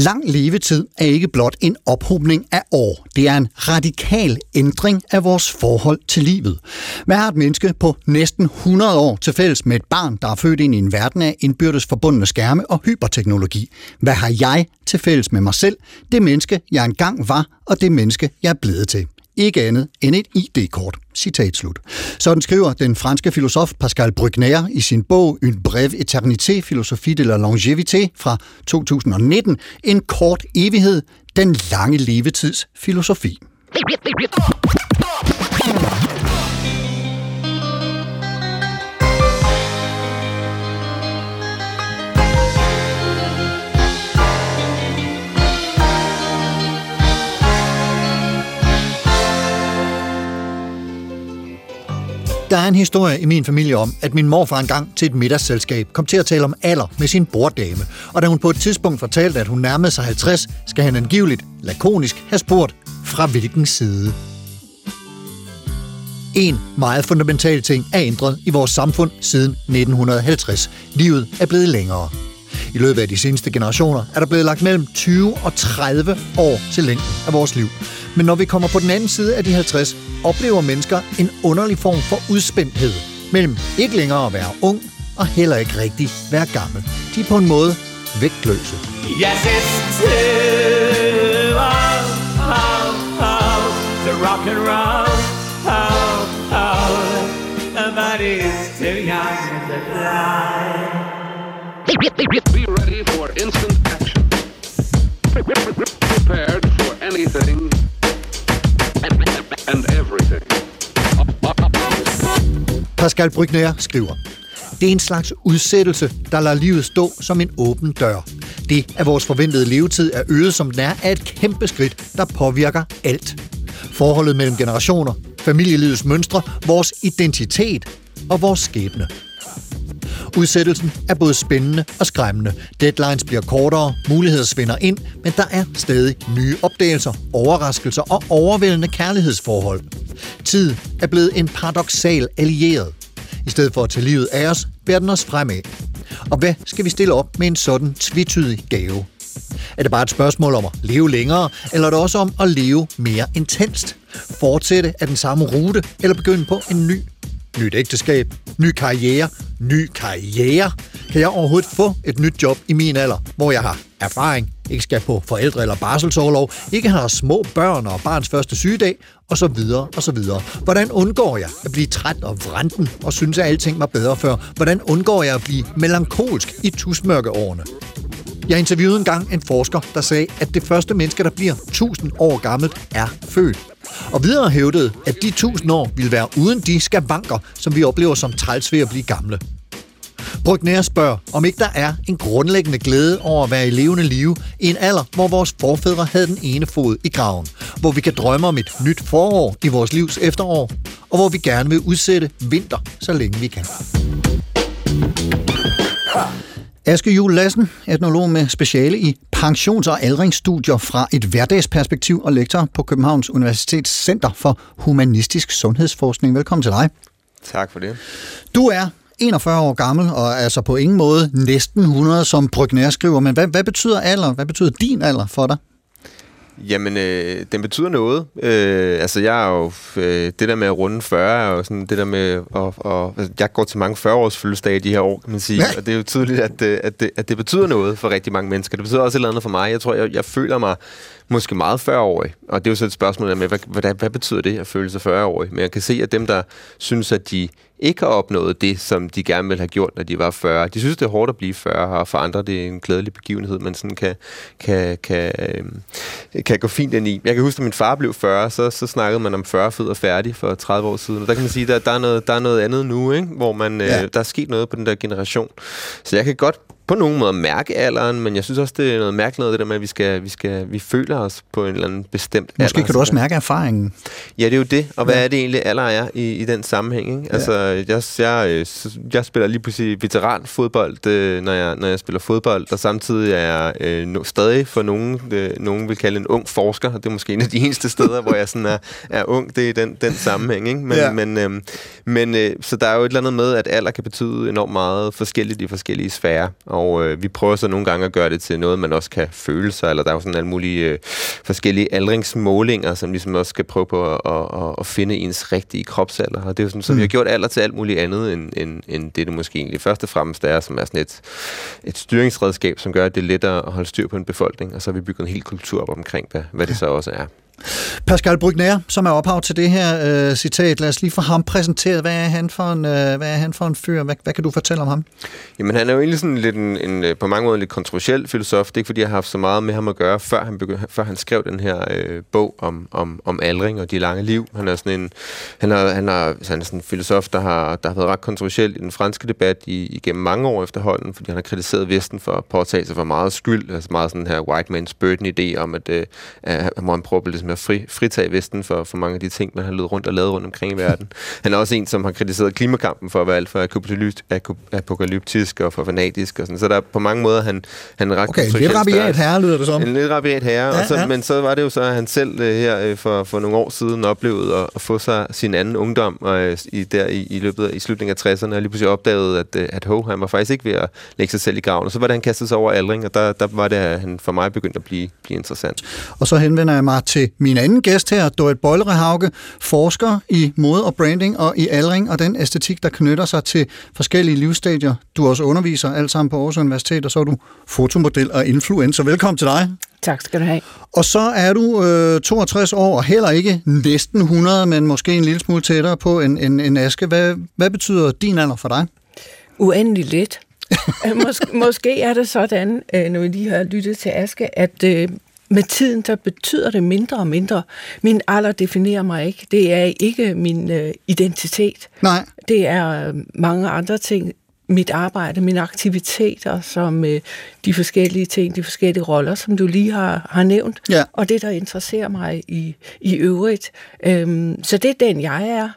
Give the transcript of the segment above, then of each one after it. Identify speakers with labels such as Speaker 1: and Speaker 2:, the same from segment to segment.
Speaker 1: Lang levetid er ikke blot en ophobning af år. Det er en radikal ændring af vores forhold til livet. Hvad har et menneske på næsten 100 år til fælles med et barn, der er født ind i en verden af indbyrdes forbundne skærme og hyperteknologi? Hvad har jeg til fælles med mig selv, det menneske, jeg engang var, og det menneske, jeg er blevet til? Ikke andet end et ID-kort. Citat slut. Sådan skriver den franske filosof Pascal Bruckner i sin bog Un brève éternité, philosophie de la longévité fra 2019, en kort evighed, den lange levetids filosofi. Der er en historie i min familie om, at min morfar engang til et middagsselskab kom til at tale om alder med sin borddame, og da hun på et tidspunkt fortalte, at hun nærmede sig 50, skal han angiveligt, lakonisk, have spurgt, fra hvilken side. En meget fundamental ting er ændret i vores samfund siden 1950. Livet er blevet længere. I løbet af de seneste generationer er der blevet lagt mellem 20 og 30 år til længden af vores liv. Men når vi kommer på den anden side af de 50, oplever mennesker en underlig form for udspændthed mellem ikke længere at være ung og heller ikke rigtig være gammel. De er på en måde vægtløse.
Speaker 2: Jeg sidste how, how, how, to rock and roll, how, how, but it's too young to fly.
Speaker 3: Be ready for instant action. Prepared for anything
Speaker 1: Pascal Brygner skriver, det er en slags udsættelse, der lader livet stå som en åben dør. Det, at vores forventede levetid er øget som den er, er et kæmpe skridt, der påvirker alt. Forholdet mellem generationer, familielivets mønstre, vores identitet og vores skæbne. Udsættelsen er både spændende og skræmmende. Deadlines bliver kortere, muligheder svinder ind, men der er stadig nye opdagelser, overraskelser og overvældende kærlighedsforhold. Tid er blevet en paradoxal allieret. I stedet for at tage livet af os, bærer den os fremad. Og hvad skal vi stille op med en sådan tvetydig gave? Er det bare et spørgsmål om at leve længere, eller er det også om at leve mere intenst? Fortsætte af den samme rute, eller begynde på en ny nyt ægteskab, ny karriere, ny karriere. Kan jeg overhovedet få et nyt job i min alder, hvor jeg har erfaring, ikke skal på forældre- eller barselsårlov, ikke har små børn og barns første sygedag, og så videre og så videre. Hvordan undgår jeg at blive træt og vranden og synes, at alting var bedre før? Hvordan undgår jeg at blive melankolsk i tusmørkeårene? Jeg interviewede engang en forsker, der sagde, at det første menneske, der bliver 1000 år gammelt, er født. Og videre hævdede, at de 1000 år ville være uden de skavanker, som vi oplever som træls ved at blive gamle. Brygner spørger, om ikke der er en grundlæggende glæde over at være i levende live i en alder, hvor vores forfædre havde den ene fod i graven, hvor vi kan drømme om et nyt forår i vores livs efterår, og hvor vi gerne vil udsætte vinter, så længe vi kan. Aske Jule Lassen, etnolog med speciale i pensions- og aldringsstudier fra et hverdagsperspektiv og lektor på Københavns Universitets Center for Humanistisk Sundhedsforskning. Velkommen til dig.
Speaker 4: Tak for det.
Speaker 1: Du er 41 år gammel og er altså på ingen måde næsten 100, som Brygner skriver. Men hvad, hvad betyder alder? Hvad betyder din alder for dig?
Speaker 4: Jamen, øh, den betyder noget. Øh, altså, jeg er jo... Øh, det der med at runde 40, er jo sådan det der med... Og, og, altså, jeg går til mange 40-års fødselsdage i de her år, kan man sige. Og det er jo tydeligt, at, øh, at, det, at det betyder noget for rigtig mange mennesker. Det betyder også et eller andet for mig. Jeg tror, jeg, jeg føler mig måske meget 40-årig. Og det er jo så et spørgsmål med, hvad, hvad, hvad betyder det at føle sig 40-årig? Men jeg kan se, at dem, der synes, at de ikke har opnået det, som de gerne ville have gjort, når de var 40. De synes, det er hårdt at blive 40, og for andre det er en glædelig begivenhed, man sådan kan, kan, kan, øh, kan gå fint ind i. Jeg kan huske, at min far blev 40, så, så snakkede man om 40 fed og færdig for 30 år siden. Og der kan man sige, at der, der, er, noget, der er noget andet nu, ikke? hvor man, øh, ja. der er sket noget på den der generation. Så jeg kan godt på nogen måde mærke alderen, men jeg synes også, det er noget mærkeligt noget, det der med, at vi, skal, vi, skal, vi føler os på en eller anden bestemt
Speaker 5: Måske
Speaker 4: alder.
Speaker 5: kan du også mærke erfaringen.
Speaker 4: Ja, det er jo det. Og hvad er det egentlig, alder er i, i den sammenhæng? Ikke? Altså, jeg, jeg, øh, jeg spiller lige pludselig veteranfodbold, øh, når jeg, når jeg spiller fodbold, og samtidig er jeg øh, no, stadig for nogen, øh, nogen vil kalde en ung forsker. Det er måske en af de eneste steder, hvor jeg sådan er, er ung. Det er den, den sammenhæng. Ikke? Men,
Speaker 5: Ja.
Speaker 4: ja. men, øh, men øh, så der er jo et eller andet med, at alder kan betyde enormt meget forskelligt i forskellige sfærer. Og øh, vi prøver så nogle gange at gøre det til noget, man også kan føle sig, eller der er jo sådan alle mulige øh, forskellige aldringsmålinger, som ligesom også skal prøve på at, at, at, at finde ens rigtige kropsalder. Og det er jo sådan, så mm. vi har gjort alder til alt muligt andet, end, end, end det, det måske egentlig først og fremmest er, som er sådan et, et styringsredskab, som gør, at det er lettere at holde styr på en befolkning, og så har vi bygget en hel kultur op omkring, hvad, hvad det så også er.
Speaker 5: Pascal Brygner, som er ophav til det her øh, citat, lad os lige få ham præsenteret. Hvad er han for en, øh, hvad er han for en fyr? Hvad, hvad kan du fortælle om ham?
Speaker 4: Jamen, han er jo egentlig sådan lidt en, en, øh, på mange måder en lidt kontroversiel filosof. Det er ikke, fordi jeg har haft så meget med ham at gøre, før han, begy- før han skrev den her øh, bog om, om, om aldring og de lange liv. Han er sådan en, han er, han er, han er sådan en filosof, der har, der har været ret kontroversiel i den franske debat i, igennem mange år efterhånden, fordi han har kritiseret Vesten for at påtage sig for meget skyld. Altså meget sådan her white man's burden idé om, at, øh, at må han at ligesom at fri, fritage Vesten for, for mange af de ting, man har løbet rundt og lavet rundt omkring i verden. Han er også en, som har kritiseret klimakampen for at være alt for apokalyptisk og for fanatisk. Og sådan. Så der er på mange måder, han, han er ret
Speaker 5: Okay, lidt
Speaker 4: kontroversiel
Speaker 5: rabiat herre, lyder det som.
Speaker 4: En lidt rabiat herre,
Speaker 5: Ja,
Speaker 4: og så,
Speaker 5: ja.
Speaker 4: men så var det jo så, at han selv øh, her øh, for, for nogle år siden oplevede at, at få sig sin anden ungdom øh, i, der i, i løbet af, i slutningen af 60'erne, og lige pludselig opdagede, at, øh, at ho, han var faktisk ikke ved at lægge sig selv i graven. Og så var det, han kastede sig over aldring, og der, der var det, at han for mig begyndte at blive, blive interessant.
Speaker 5: Og så henvender jeg mig til min anden gæst her, Dorit Bøjlerehauge, forsker i mode og branding og i aldring og den æstetik, der knytter sig til forskellige livsstadier. Du er også underviser alt sammen på Aarhus Universitet, og så er du fotomodel og influencer. Velkommen til dig.
Speaker 6: Tak skal du have.
Speaker 5: Og så er du øh, 62 år, og heller ikke næsten 100, men måske en lille smule tættere på en, en, en aske. Hvad, hvad betyder din alder for dig?
Speaker 6: Uendelig lidt. Mås- måske er det sådan, øh, når vi lige har lyttet til Aske, at øh, med tiden, der betyder det mindre og mindre. Min alder definerer mig ikke. Det er ikke min øh, identitet.
Speaker 5: Nej.
Speaker 6: Det er øh, mange andre ting. Mit arbejde, mine aktiviteter, som øh, de forskellige ting, de forskellige roller, som du lige har, har nævnt.
Speaker 5: Ja.
Speaker 6: Og det, der interesserer mig i, i øvrigt. Øhm, så det er den, jeg er.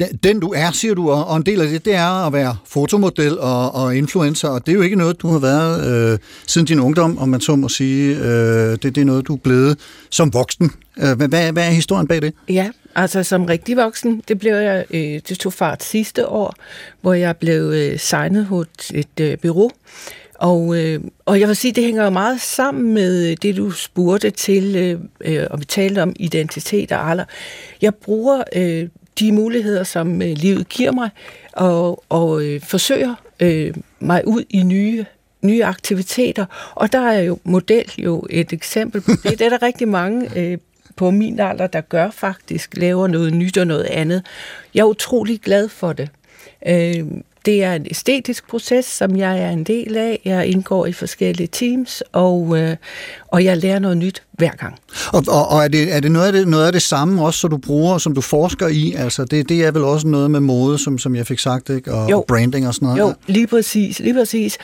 Speaker 5: Den, den du er, siger du, og en del af det, det er at være fotomodel og, og influencer, og det er jo ikke noget, du har været øh, siden din ungdom, om man så må sige. Øh, det, det er noget, du er blevet som voksen. Øh, hvad hvad er historien bag det?
Speaker 6: Ja, altså som rigtig voksen, det blev jeg, øh, det tog fart sidste år, hvor jeg blev øh, signet hos et øh, bureau. Og, øh, og jeg vil sige, det hænger jo meget sammen med øh, det, du spurgte til, øh, øh, og vi talte om identitet og alder. Jeg bruger øh, de muligheder, som øh, livet giver mig, og, og øh, forsøger øh, mig ud i nye nye aktiviteter, og der er jo model jo et eksempel på det. Det er der rigtig mange øh, på min alder, der gør faktisk, laver noget nyt og noget andet. Jeg er utrolig glad for det. Øh, det er en æstetisk proces, som jeg er en del af. Jeg indgår i forskellige teams, og, øh, og jeg lærer noget nyt hver gang.
Speaker 5: Og, og, og er det, er det, noget, af det noget af det samme også, som du bruger, som du forsker i? Altså, det, det er vel også noget med mode, som, som jeg fik sagt, ikke? Og,
Speaker 6: Jo.
Speaker 5: og branding og sådan noget?
Speaker 6: Jo, lige præcis, lige præcis.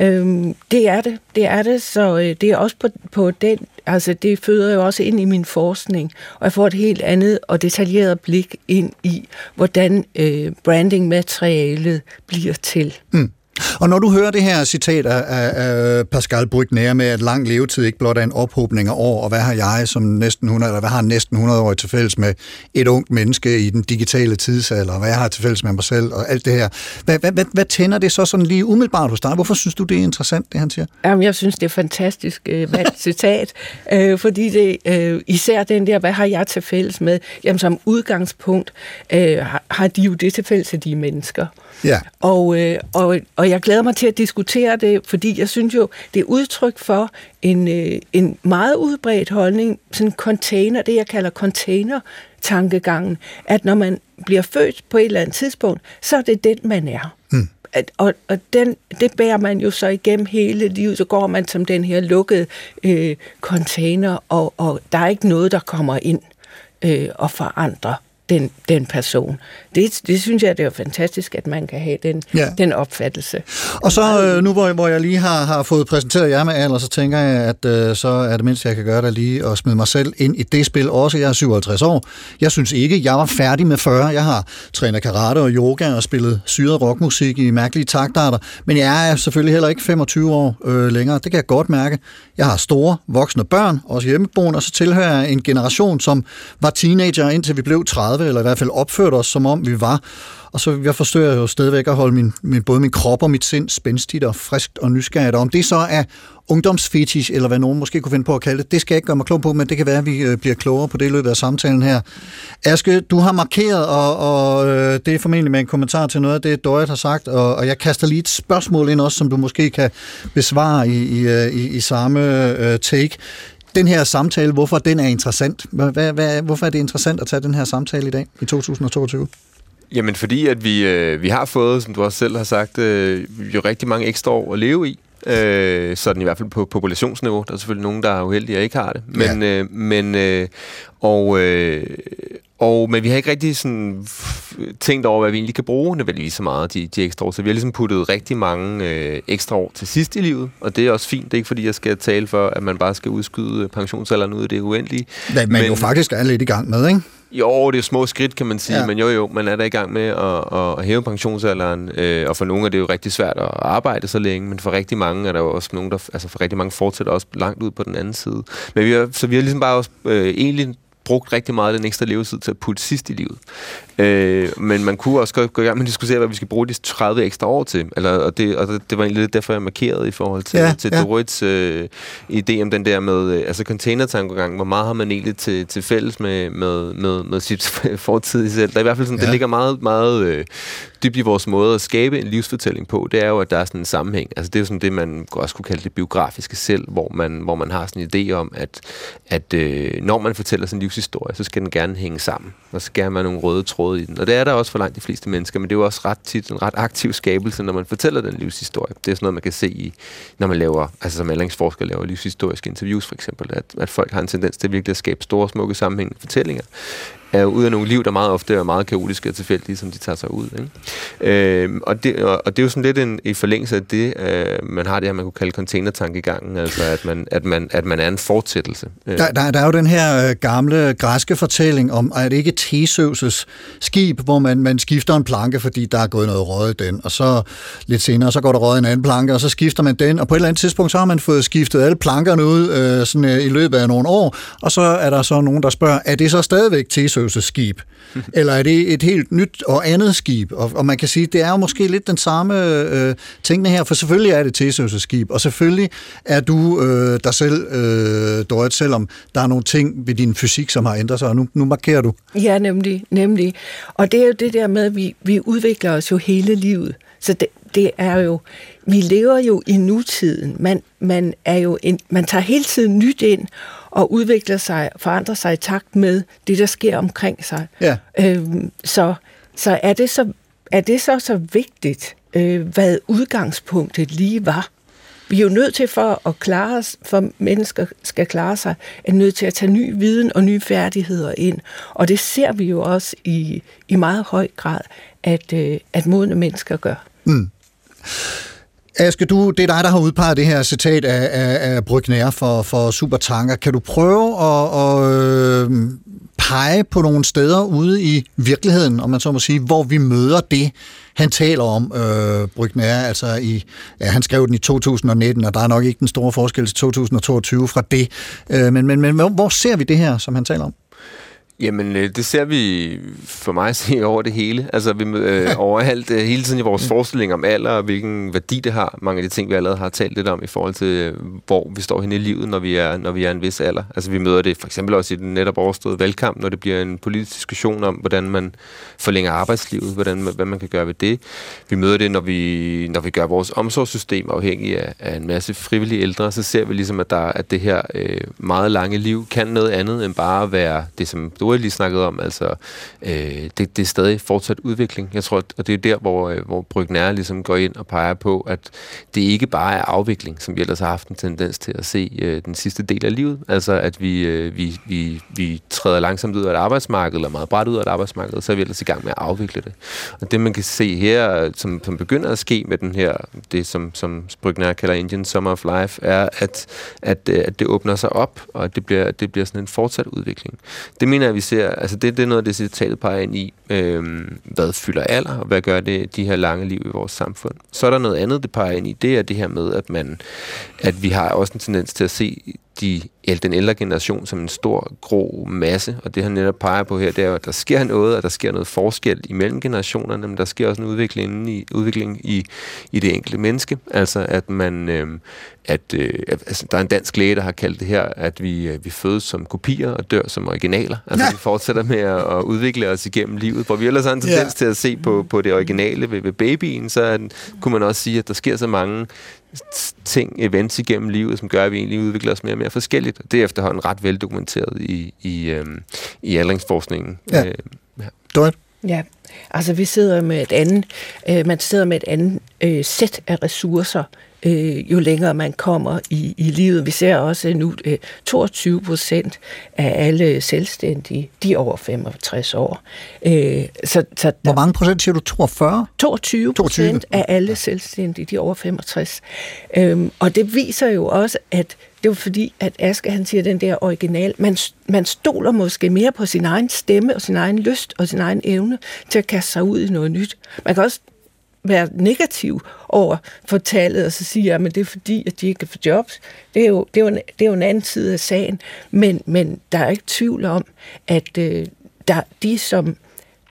Speaker 6: Øhm, det er det, det er det, så øh, det er også på, på den, altså det føder jo også ind i min forskning, og jeg får et helt andet og detaljeret blik ind i, hvordan øh, brandingmaterialet bliver til. Mm.
Speaker 5: Og når du hører det her citat af, af, Pascal Brugner med, at lang levetid ikke blot er en ophobning af år, og hvad har jeg som næsten 100, eller hvad har næsten 100 år til fælles med et ungt menneske i den digitale tidsalder, og hvad jeg har til fælles med mig selv, og alt det her. Hvad, hvad, hvad, hvad tænder det så sådan lige umiddelbart hos dig? Hvorfor synes du, det er interessant, det han siger?
Speaker 6: Jamen, jeg synes, det er fantastisk øh, valgt citat, øh, fordi det øh, især den der, hvad har jeg til fælles med? Jamen, som udgangspunkt øh, har, har de jo det til fælles, at de er mennesker.
Speaker 5: Ja.
Speaker 6: Og, øh, og, og jeg glæder mig til at diskutere det, fordi jeg synes jo, det er udtryk for en, øh, en meget udbredt holdning, sådan en container, det jeg kalder container-tankegangen, at når man bliver født på et eller andet tidspunkt, så er det den, man er. Mm. At, og og den, det bærer man jo så igennem hele livet, så går man som den her lukkede øh, container, og, og der er ikke noget, der kommer ind øh, og forandrer den, den person. Det, det synes jeg, det er fantastisk, at man kan have den,
Speaker 5: Ja.
Speaker 6: den opfattelse.
Speaker 5: Og så øh, nu, hvor, hvor jeg lige har, har fået præsenteret jer med alder, så tænker jeg, at øh, så er det mindst, jeg kan gøre, der lige at smide mig selv ind i det spil også. Jeg er 57 år. Jeg synes ikke, jeg var færdig med 40. Jeg har trænet karate og yoga og spillet syret rockmusik i mærkelige taktarter. Men jeg er selvfølgelig heller ikke 25 år øh, længere. Det kan jeg godt mærke. Jeg har store voksne børn, også hjemmeboende, og så tilhører jeg en generation, som var teenager indtil vi blev 30, eller i hvert fald opførte os, som om vi var. Og så jeg forsøger jo stadigvæk at holde min, min, både min krop og mit sind spændstigt og friskt og nysgerrigt. Og om det så er ungdomsfetish, eller hvad nogen måske kunne finde på at kalde det, det skal jeg ikke gøre mig klog på, men det kan være, at vi øh, bliver klogere på det i løbet af samtalen her. Aske, du har markeret, og, og øh, det er formentlig med en kommentar til noget af det, Dorit har sagt, og, og jeg kaster lige et spørgsmål ind også, som du måske kan besvare i, i, øh, i, i samme øh, take. Den her samtale, hvorfor den er interessant? Hvad, hvad, hvorfor er det interessant at tage den her samtale i dag, i 2022?
Speaker 4: Jamen fordi, at vi, øh, vi har fået, som du også selv har sagt, øh, jo rigtig mange ekstra år at leve i. Øh, sådan i hvert fald på populationsniveau. Der er selvfølgelig nogen, der er uheldige og ikke har det. Men, ja. øh, men, øh, og, øh, og, men vi har ikke rigtig sådan tænkt over, hvad vi egentlig kan bruge nødvendigvis så meget, de, de ekstra år. Så vi har ligesom puttet rigtig mange øh, ekstra år til sidst i livet, og det er også fint. Det er ikke fordi, jeg skal tale for, at man bare skal udskyde pensionsalderen ud af det uendelige.
Speaker 5: Hvad man jo faktisk er lidt i gang med, ikke?
Speaker 4: Jo, det er små skridt, kan man sige,
Speaker 5: ja.
Speaker 4: men jo jo, man er da i gang med at, at, at hæve pensionsalderen, øh, og for nogle er det jo rigtig svært at arbejde så længe, men for rigtig mange er der jo også nogen, der, altså for rigtig mange fortsætter også langt ud på den anden side. Men vi har, så vi har ligesom bare også øh, egentlig brugt rigtig meget af den ekstra levetid til at putte sidst i livet. Øh, men man kunne også godt gå i gang med at diskutere, hvad vi skal bruge de 30 ekstra år til. Eller, og det, og det, var egentlig lidt derfor, jeg markerede i forhold til,
Speaker 5: Ja,
Speaker 4: til
Speaker 5: ja.
Speaker 4: Dorits øh, idé om den der med, øh, altså containertankegang, hvor meget har man egentlig til, til fælles med, med, med, med sit fortidige selv. Der er i hvert fald sådan,
Speaker 5: Ja.
Speaker 4: ja. det ligger meget, meget øh, dybt i vores måde at skabe en livsfortælling på. Det er jo, at der er sådan en sammenhæng. Altså det er jo sådan det, man også kunne kalde det biografiske selv, hvor man, hvor man har sådan en idé om, at, at øh, når man fortæller sin livshistorie, så skal den gerne hænge sammen. Og så skal der være nogle røde tråde i den. Og det er der også for langt de fleste mennesker, men det er jo også ret tit en ret aktiv skabelse, når man fortæller den livshistorie. Det er sådan noget, man kan se i, når man laver, altså som aldringsforsker laver livshistoriske interviews for eksempel, at, at folk har en tendens til virkelig at skabe store, smukke sammenhængende fortællinger er ud af nogle liv, der meget ofte er meget kaotiske og tilfældige, som de tager sig ud. Ikke? Øhm, og, det, og, og det er jo sådan lidt en, i forlængelse af det, øh, man har det her, man kunne kalde containertankegangen, altså at man, at man, at man er en fortsættelse. Øh,
Speaker 5: Der, der, der er jo den her øh, gamle græske fortælling om, at det ikke Theseus' skib, hvor man, man skifter en planke, fordi der er gået noget råd i den, og så lidt senere, så går der råd en anden planke, og så skifter man den, og på et eller andet tidspunkt, så har man fået skiftet alle plankerne ud øh, sådan, øh, i løbet af nogle år, og så er der så nogen, der spørger, er det så stadigvæk Theseus' skib? Eller er det et helt nyt og andet skib? Og, og man kan sige, det er jo måske lidt den samme øh, tingene her, for selvfølgelig er det Theseus' skib, og selvfølgelig er du øh, dig selv, øh, Dorit, selvom der er nogle ting ved din fysik, som har ændret sig, og nu, nu markerer du.
Speaker 6: Ja, nemlig, nemlig. Og det er jo det der med, at vi, vi udvikler os jo hele livet. Så det, det er jo, vi lever jo i nutiden. Man, man, er jo en, man tager hele tiden nyt ind og udvikler sig, forandrer sig i takt med det, der sker omkring sig.
Speaker 5: Ja.
Speaker 6: Øhm, så, så er det så er det så så vigtigt, øh, hvad udgangspunktet lige var. Vi er jo nødt til for at klare os, for mennesker skal klare sig, er nødt til at tage ny viden og nye færdigheder ind. Og det ser vi jo også i, i meget høj grad, at, øh, at modne mennesker gør.
Speaker 5: Aske, du, det er dig, der har udpeget det her citat af, af, af Brygner for, for Supertanker. Kan du prøve at, at øh, pege på nogle steder ude i virkeligheden, om man så må sige, hvor vi møder det, han taler om, øh, Brygner, altså i, ja, han skrev den i 2019, og der er nok ikke den store forskel til 2022 fra det. Øh, men, men, men hvor, hvor ser vi det her, som han taler om?
Speaker 4: Jamen, øh, det ser vi for mig se over det hele. Altså, vi, øh, overalt, øh, hele tiden i vores forestilling om alder, og hvilken værdi det har. Mange af de ting, vi allerede har talt lidt om i forhold til, øh, hvor vi står henne i livet, når vi er, når vi er en vis alder. Altså, vi møder det for eksempel også i den netop overståede valgkamp, når det bliver en politisk diskussion om, hvordan man forlænger arbejdslivet, hvordan, hvad man kan gøre ved det. Vi møder det, når vi, når vi gør vores omsorgssystem afhængig af, af en masse frivillige ældre, så ser vi ligesom, at, der, at det her øh, meget lange liv kan noget andet end bare at være det, som du Nora lige snakkede om, altså øh, det, det er stadig fortsat udvikling. Jeg tror, og det er der, hvor, øh, hvor Brygner ligesom går ind og peger på, at det ikke bare er afvikling, som vi ellers har haft en tendens til at se øh, den sidste del af livet. Altså at vi, øh, vi, vi, vi træder langsomt ud af et arbejdsmarked, eller meget bredt ud af et arbejdsmarked, så er vi ellers i gang med at afvikle det. Og det man kan se her, som, som begynder at ske med den her, det som, som Brygner kalder Indian Summer of Life, er, at, at, øh, at det åbner sig op, og at det bliver, det bliver sådan en fortsat udvikling. Det mener jeg, vi ser, altså det, det er noget af det, citatet peger ind i, øh, hvad fylder alder, og hvad gør det de her lange liv i vores samfund. Så er der noget andet, det peger ind i, det er det her med, at man, at vi har også en tendens til at se de, den ældre generation som en stor, grå masse, og det han netop peger på her, det er jo, at der sker noget, og der sker noget forskel imellem generationerne, men der sker også en udvikling i, udvikling i, i det enkelte menneske, altså at man, øh, at, øh, altså, der er en dansk læge, der har kaldt det her, at vi, øh, vi fødes som kopier og dør som originaler, altså ja. vi fortsætter med at, at udvikle os igennem livet, hvor vi ellers har en tendens ja. til at se på, på det originale ved, ved babyen, så kunne man også sige, at der sker så mange ting, events igennem livet, som gør, at vi egentlig udvikler os mere og mere forskelligt. Det er efterhånden ret veldokumenteret i, i, øhm, i aldringsforskningen.
Speaker 5: Ja. Øh, ja.
Speaker 6: Ja, altså vi sidder med et andet, øh, man sidder med et andet øh, sæt af ressourcer, øh, jo længere man kommer i, i livet. Vi ser også nu, øh, 22 procent af alle selvstændige, de er over 65 år. Øh, så, så der,
Speaker 5: Hvor mange procent siger du? 42?
Speaker 6: 22 procent af alle selvstændige, de er over 65. Øhm, og det viser jo også, at det var fordi, at Aske han siger den der original, man, man stoler måske mere på sin egen stemme og sin egen lyst og sin egen evne til at kaste sig ud i noget nyt. Man kan også være negativ over for tallet, og så sige, at det er fordi, at de ikke kan få jobs. Det er jo, det er jo, en, det er jo en anden side af sagen. Men, men der er ikke tvivl om, at øh, der, de, som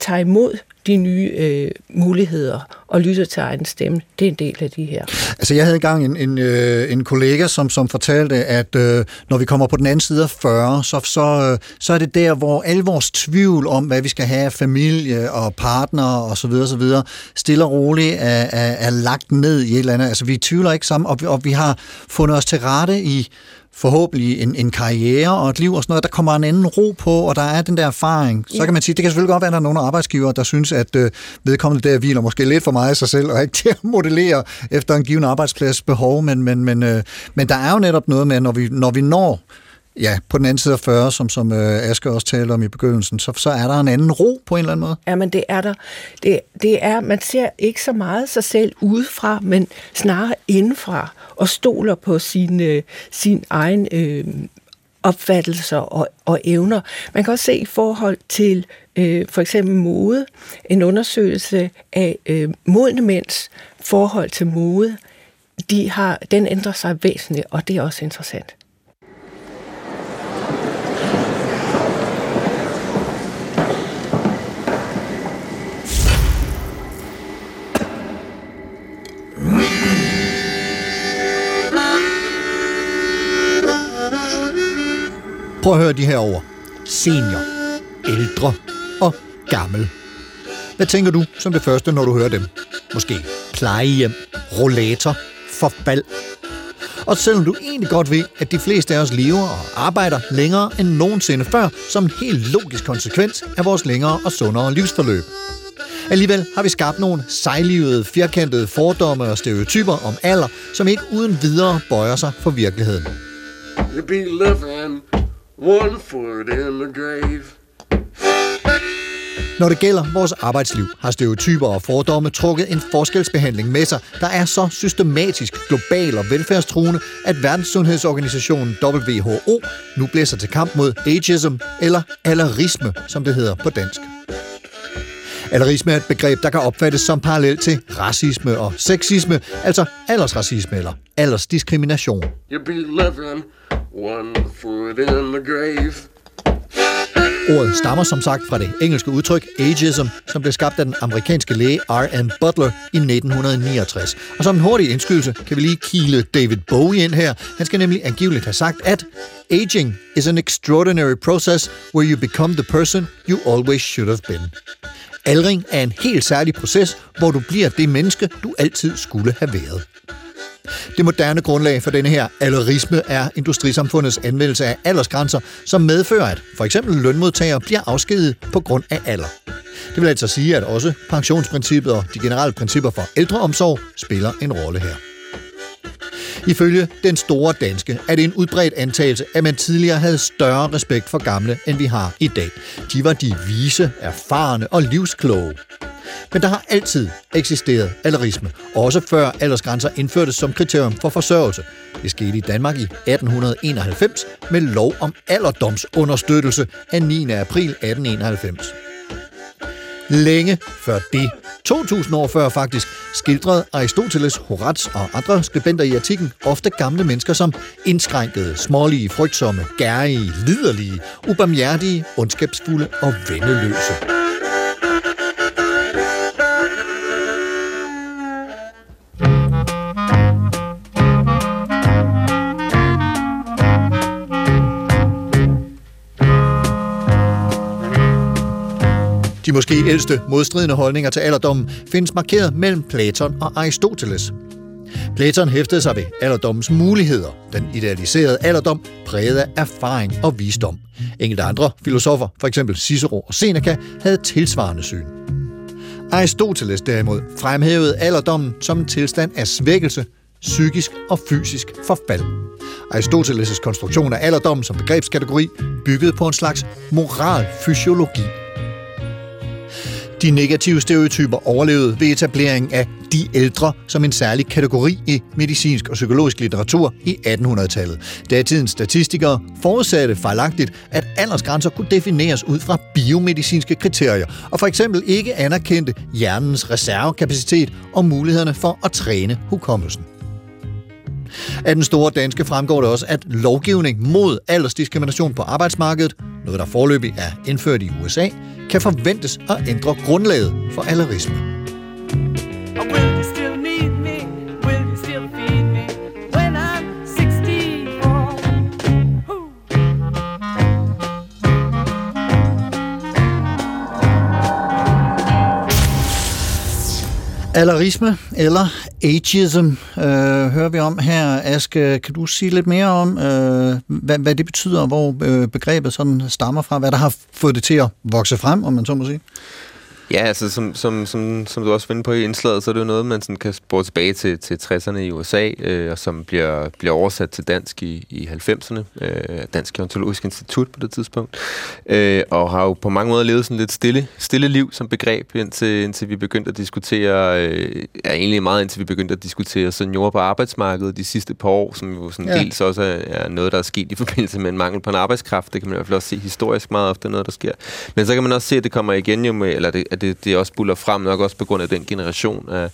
Speaker 6: tager imod de nye øh, muligheder og lytter til egen stemme. Det er en del af de her.
Speaker 5: Altså jeg havde engang en, en, øh, en kollega, som, som fortalte, at øh, når vi kommer på den anden side af 40, så, så, øh, så er det der, hvor al vores tvivl om, hvad vi skal have af familie og partner og så videre, så videre, stille og roligt er, er, er lagt ned i et eller andet. Altså vi tvivler ikke sammen, og vi, og vi har fundet os til rette i forhåbentlig en, en karriere og et liv og sådan noget, der kommer en anden ro på, og der er den der erfaring. Så ja. kan man sige, det kan selvfølgelig godt være, at der er nogle arbejdsgiver, der synes, at øh, vedkommende der hviler måske lidt for meget af sig selv, og ikke til at modellere efter en given arbejdsplads behov, men, men, men, øh, men der er jo netop noget med, når vi, når vi når ja, på den anden side af 40, som, som øh, Aske også talte om i begyndelsen, så, så er der en anden ro på en eller anden måde.
Speaker 6: Ja, men det er der. Det, det er, man ser ikke så meget sig selv udefra, men snarere indfra, og stoler på sin, øh, sin egen øh, opfattelser og, og evner. Man kan også se i forhold til øh, for eksempel mode, en undersøgelse af øh, modne mænds forhold til mode, de har, den ændrer sig væsentligt, og det er også interessant.
Speaker 5: Prøv at høre de her ord. Senior, ældre og gammel. Hvad tænker du som det første, når du hører dem? Måske plejehjem, rollator, forfald. Og selvom du egentlig godt ved, at de fleste af os lever og arbejder længere end nogensinde før, som en helt logisk konsekvens af vores længere og sundere livsforløb. Alligevel har vi skabt nogle sejlivede, firkantede fordomme og stereotyper om alder, som ikke uden videre bøjer sig for virkeligheden.
Speaker 3: You be living one foot in the grave.
Speaker 5: Når det gælder vores arbejdsliv, har stereotyper og fordomme trukket en forskelsbehandling med sig, der er så systematisk, global og velfærdstruende, at Verdenssundhedsorganisationen WHO nu blæser til kamp mod ageism, eller allerisme, som det hedder på dansk. Allerisme er et begreb, der kan opfattes som parallel til racisme og sexisme, altså aldersracisme eller aldersdiskrimination.
Speaker 3: You be living one foot in the grave.
Speaker 5: Ordet stammer som sagt fra det engelske udtryk ageism, som blev skabt af den amerikanske læge R.N. Butler i 1969. Og som en hurtig indskydelse kan vi lige kile David Bowie ind her. Han skal nemlig angiveligt have sagt, at aging is an extraordinary process where you become the person you always should have been. Aldring er en helt særlig proces, hvor du bliver det menneske, du altid skulle have været.
Speaker 1: Det moderne grundlag for denne her alderisme er industrisamfundets anvendelse af aldersgrænser, som medfører, at for eksempel lønmodtagere bliver afskediget på grund af alder. Det vil altså sige, at også pensionsprincippet og de generelle principper for ældreomsorg spiller en rolle her. Ifølge den store danske er det en udbredt antagelse, at man tidligere havde større respekt for gamle, end vi har i dag. De var de vise, erfarne og livskloge. Men der har altid eksisteret alderisme, også før aldersgrænser indførtes som kriterium for forsørgelse. Det skete i Danmark i 1891 med lov om alderdomsunderstøttelse af 9. april 1891 længe før det. 2000 år før faktisk skildrede Aristoteles, Horaz og andre skribenter i artiklen ofte gamle mennesker som indskrænkede, smålige, frygtsomme, gærige, liderlige, ubarmhjertige, ondskabsfulde og vendeløse. De måske ældste modstridende holdninger til alderdommen findes markeret mellem Platon og Aristoteles. Platon hæftede sig ved alderdommens muligheder. Den idealiserede alderdom præget af erfaring og visdom. Enkelte andre filosofer, f.eks. Cicero og Seneca, havde tilsvarende syn. Aristoteles derimod fremhævede alderdommen som en tilstand af svækkelse, psykisk og fysisk forfald. Aristoteles' konstruktion af alderdommen som begrebskategori byggede på en slags moralfysiologi. De negative stereotyper overlevede ved etableringen af de ældre som en særlig kategori i medicinsk og psykologisk litteratur i 1800-tallet. Datidens statistikere forudsatte fejlagtigt, at aldersgrænser kunne defineres ud fra biomedicinske kriterier, og for eksempel ikke anerkendte hjernens reservekapacitet og mulighederne for at træne hukommelsen. Af den store danske fremgår det også, at lovgivning mod aldersdiskrimination på arbejdsmarkedet, noget der forløbig er indført i USA, kan forventes at ændre grundlaget for
Speaker 7: alarisme.
Speaker 1: Alarisme eller ageism øh, hører vi om her. Aske, kan du sige lidt mere om, øh, hvad, hvad det betyder, hvor øh, begrebet sådan stammer fra, hvad der har fået det til at vokse frem, om man så må sige?
Speaker 4: Ja, altså som, som, som, som du også finder på i indslaget, så er det jo noget, man sådan kan spore tilbage til, til 60'erne i USA, øh, og som bliver, bliver oversat til dansk i, i 90'erne, øh, Dansk Gerontologisk Institut på det tidspunkt, øh, og har jo på mange måder levet sådan lidt stille, stille liv som begreb, indtil, indtil vi begyndte at diskutere, øh, ja egentlig meget indtil vi begyndte at diskutere seniorer på arbejdsmarkedet de sidste par år, som jo sådan
Speaker 1: ja.
Speaker 4: dels også er, er noget, der er sket i forbindelse med en mangel på en arbejdskraft. Det kan man i hvert fald også se historisk meget ofte noget, der sker. Men så kan man også se, at det kommer igen jo med, eller det, at det, det også buller frem nok også på grund af den generation af,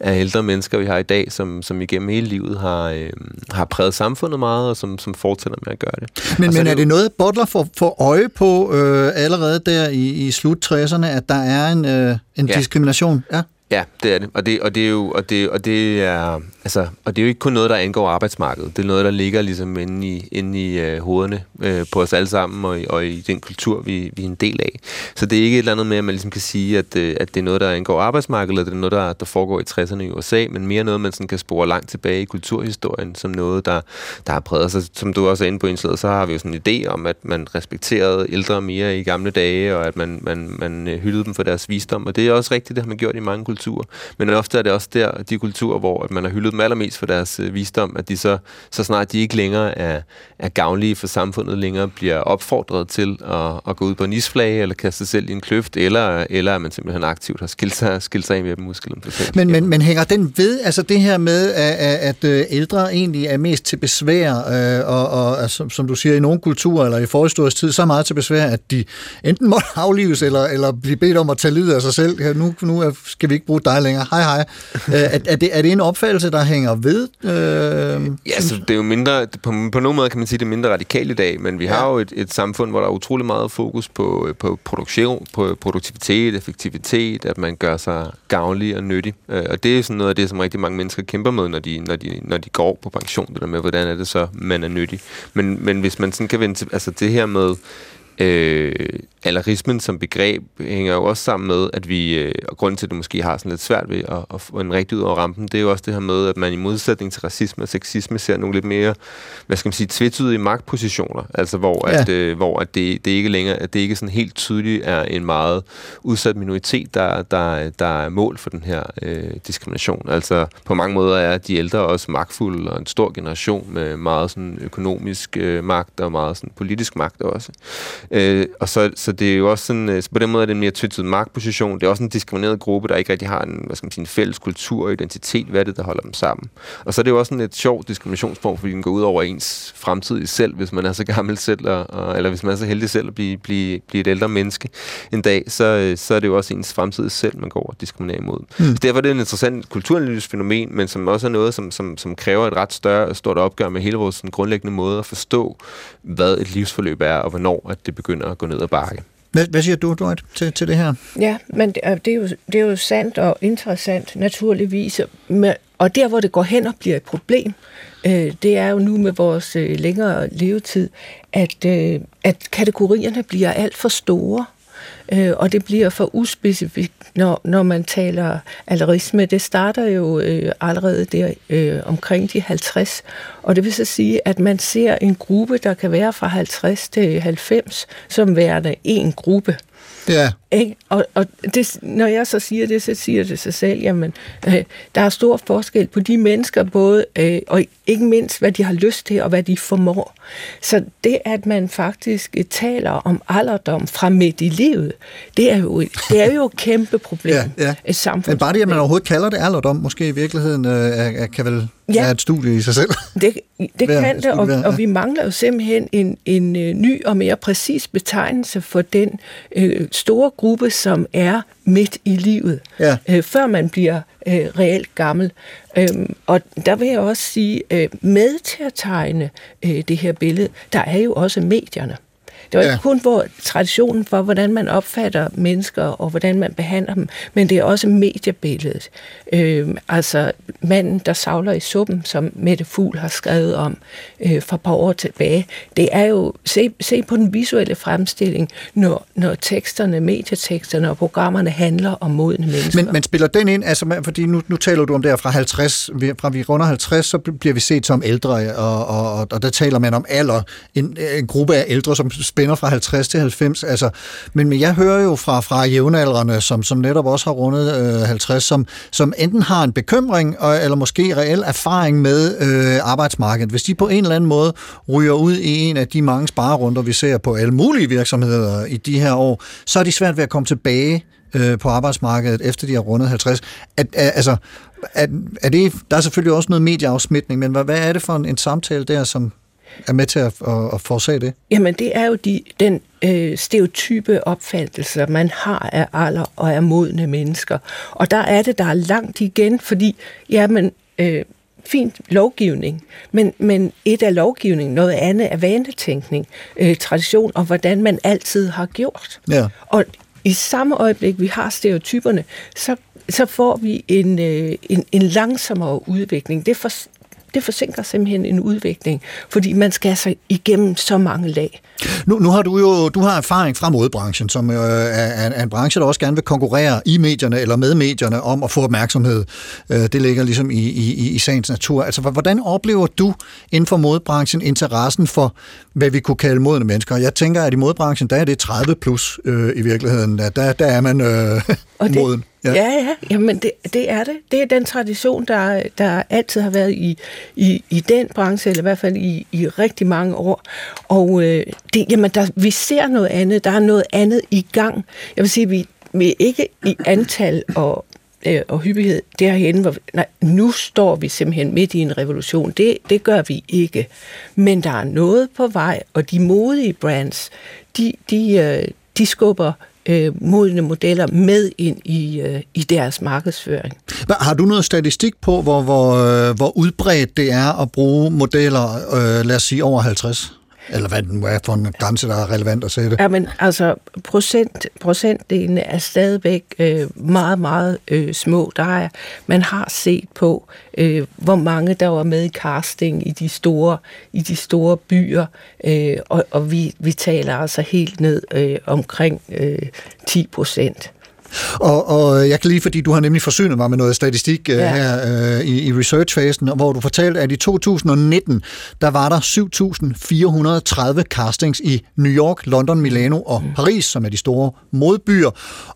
Speaker 4: af ældre mennesker, vi har i dag, som, som igennem hele livet har, øh, har præget samfundet meget, og som, som fortsætter med at gøre det.
Speaker 1: Men, men er
Speaker 4: jo-
Speaker 1: det noget, Butler får, får øje på øh, allerede der i, i slut 60'erne, at der er en, øh, en
Speaker 4: Ja.
Speaker 1: diskrimination? Ja.
Speaker 4: Ja, det er det. Og det, og det er jo og det, og det er altså og det er jo ikke kun noget der angår arbejdsmarkedet. Det er noget der ligger ligesom inde i inde i øh, hovederne øh, på os alle sammen og, i- og i den kultur vi, vi er en del af. Så det er ikke et eller andet med at man ligesom kan sige at øh, at det er noget der angår arbejdsmarkedet eller det er noget der der foregår i 60'erne i USA, men mere noget man sådan kan spore langt tilbage i kulturhistorien som noget der der har præget sig. Altså, som du også er inde på indslaget, så har vi jo sådan en idé om at man respekterede ældre mere i gamle dage og at man man man øh, hyldede dem for deres visdom, og det er også rigtigt det har man gjort i mange kulturer. Men ofte er det også der, de kulturer, hvor at man har hyldet dem allermest for deres øh, visdom, at de så, så snart de ikke længere er, er gavnlige for samfundet længere, bliver opfordret til at, at gå ud på en isflage, eller kaste sig selv i en kløft, eller, eller at man simpelthen aktivt har skilt sig, skilt sig af med dem.
Speaker 1: Men, men, men hænger den ved, altså det her med, at, at, at øh, ældre egentlig er mest til besvær, øh, og, og altså, som du siger, i nogle kulturer eller i forhistorisk tid, så meget til besvær, at de enten må aflives, eller, eller blive bedt om at tage livet af sig selv. Ja, nu, nu skal vi ikke bruge dig længere. Hej hej. Øh, er, er, det, er det en opfattelse, der hænger ved? Øh,
Speaker 4: Ja, så det er jo mindre, på, på nogen måde kan man sige, det er mindre radikalt i dag, men vi ja. har jo et, et samfund, hvor der er utrolig meget fokus på, på produktion, på produktivitet, effektivitet, at man gør sig gavnlig og nyttig. Øh, Og det er sådan noget af det, som rigtig mange mennesker kæmper med, når de, når de, når de går på pension, det der med, hvordan er det så, man er nyttig. Men, men hvis man sådan kan vende til, altså det her med, øh, alarismen som begreb hænger jo også sammen med, at vi, øh, og grunden til, at det måske har sådan lidt svært ved at, at få en rigtig ud over rampen, det er jo også det her med, at man i modsætning til racisme og sexisme ser nogle lidt mere, hvad skal man sige, tvetydige magtpositioner, altså hvor,
Speaker 5: Ja.
Speaker 4: at, øh, hvor at det, det ikke længere, at det ikke sådan helt tydeligt er en meget udsat minoritet, der, der, der er mål for den her øh, diskrimination. Altså på mange måder er de ældre også magtfulde, og en stor generation med meget sådan økonomisk øh, magt og meget sådan politisk magt også. Øh, og så, så det er jo også sådan, øh, så på den måde er det en mere tvetydig magtposition. Det er også en diskrimineret gruppe, der ikke rigtig har en, hvad skal man sige, en fælles kultur og identitet. Hvad er det, der holder dem sammen? Og så er det jo også sådan et sjovt diskriminationsform, fordi den går ud over ens fremtidige selv, hvis man er så gammel selv, og, og, eller hvis man er så heldig selv at blive, blive, blive et ældre menneske en dag, så, øh, så er det jo også ens fremtidige selv, man går og diskriminerer imod. Mm. Så derfor er det en interessant kulturanalytisk fænomen, men som også er noget, som, som, som kræver et ret større, stort opgør med hele vores sådan, grundlæggende måde at forstå, hvad et livsforløb er, og hvornår at det begynder at gå ned ad bakke.
Speaker 5: Hvad, hvad siger du, Dorit, til, til det her?
Speaker 6: Ja, men det er, det, er jo, det er jo sandt og interessant, naturligvis. Men, og der, hvor det går hen og bliver et problem, øh, det er jo nu med vores øh, længere levetid, at, øh, at kategorierne bliver alt for store. Øh, og det bliver for uspecifikt, når, når man taler alderisme. Det starter jo øh, allerede der øh, omkring de 50, og det vil så sige, at man ser en gruppe, der kan være fra 50 til 90, som værende en gruppe.
Speaker 5: Ja,
Speaker 6: Ikke? Og, og det, når jeg så siger det, så siger det sig selv, jamen, øh, der er stor forskel på de mennesker, både, øh, og ikke mindst, hvad de har lyst til, og hvad de formår. Så det, at man faktisk øh, taler om alderdom fra midt i livet, det er jo, et- det er jo et kæmpe problem.
Speaker 5: Ja, ja.
Speaker 6: Et
Speaker 5: men bare det, at man overhovedet kalder det alderdom, måske i virkeligheden øh, kan vel
Speaker 6: Ja.
Speaker 5: være et studie i sig selv.
Speaker 6: Det, det
Speaker 5: Hver-
Speaker 6: kan det, og,
Speaker 5: være, ja.
Speaker 6: og vi mangler jo simpelthen en, en øh, ny og mere præcis betegnelse for den øh, store gruppe, som er midt i livet,
Speaker 5: Ja.
Speaker 6: øh, før man bliver øh, reelt gammel. Øhm, og der vil jeg også sige, øh, med til at tegne øh, det her billede, der er jo også medierne. Det var
Speaker 5: Ja.
Speaker 6: ikke kun hvor traditionen for, hvordan man opfatter mennesker og hvordan man behandler dem, men det er også mediebilledet. Øhm, altså manden, der savler i suppen, som Mette Fugl har skrevet om øh, for et par år tilbage. Det er jo, se, se på den visuelle fremstilling, når, når teksterne, medieteksterne og programmerne handler om modne mennesker.
Speaker 5: Men, men spiller den ind, altså, fordi nu, nu taler du om der fra 50, vi- fra vi runder 50, så bliver vi set som ældre, og, og, og, og der taler man om alder, en, en gruppe af ældre, som spænder fra 50 til 90, altså, men, men jeg hører jo fra, fra jævnaldrende, som, som netop også har rundet øh, 50, som, som enten har en bekymring, og, eller måske reel erfaring med øh, arbejdsmarkedet. Hvis de på en eller anden måde ryger ud i en af de mange sparerunder, vi ser på alle mulige virksomheder i de her år, så er de svært ved at komme tilbage øh, på arbejdsmarkedet, efter de har rundet 50. At, at, altså, at, er det, der er selvfølgelig også noget medieafsmitning, men hvad, hvad er det for en, en samtale der, som er med til at, at, at forårsage det?
Speaker 6: Jamen, det er jo de, den øh, stereotype opfattelse, man har af alder og af modne mennesker. Og der er det, der er langt igen, fordi, jamen, øh, fint lovgivning, men, men et er lovgivning, noget andet er vanetænkning, øh, tradition og hvordan man altid har gjort.
Speaker 5: Ja.
Speaker 6: Og i samme øjeblik, vi har stereotyperne, så, så får vi en, øh, en, en langsommere udvikling. Det, for, det forsinker simpelthen en udvikling, fordi man skal altså igennem så mange lag.
Speaker 5: Nu, nu har du jo du har erfaring fra modebranchen, som øh, er, er en branche, der også gerne vil konkurrere i medierne eller med medierne om at få opmærksomhed. Øh, det ligger ligesom i, i, i- i sagens natur. Altså, hvordan oplever du inden for modebranchen interessen for, hvad vi kunne kalde modne mennesker? Jeg tænker, at i modebranchen, der er det 30 plus øh, i virkeligheden. Der, der, der er man øh,
Speaker 6: Og det,
Speaker 5: moden.
Speaker 6: Ja, ja, ja jamen det, det er det. Det er den tradition, der, der altid har været i, i, i den branche, eller i hvert fald i, i rigtig mange år. Og øh, det, jamen der, vi ser noget andet. Der er noget andet i gang. Jeg vil sige, vi, vi er ikke i antal og, øh, og hyppighed derhen, hvor vi, nej, nu står vi simpelthen midt i en revolution. Det, det gør vi ikke. Men der er noget på vej, og de modige brands, de, de, øh, de skubber øh, modne modeller med ind i, øh, i deres markedsføring.
Speaker 5: Hva- Har du noget statistik på, hvor, hvor, øh, hvor udbredt det er at bruge modeller, øh, lad os sige, over 50?
Speaker 1: Eller hvad den nu er for en grænse, der er relevant at sætte.
Speaker 6: Ja, men altså, procent, procentdelene er stadigvæk øh, meget, meget øh, små. Der er, man har set på, øh, hvor mange der var med i casting i de store, i de store byer, øh, og, og vi, vi taler altså helt ned øh, omkring øh, 10 procent.
Speaker 1: Og, og jeg kan lige, fordi du har nemlig forsynet mig med noget statistik ja.
Speaker 6: Ja.
Speaker 1: her øh, i, i researchfasen, og hvor du fortalte, at i 2019, der var der 7.430 castings i New York, London, Milano og Paris, som er de store modbyer.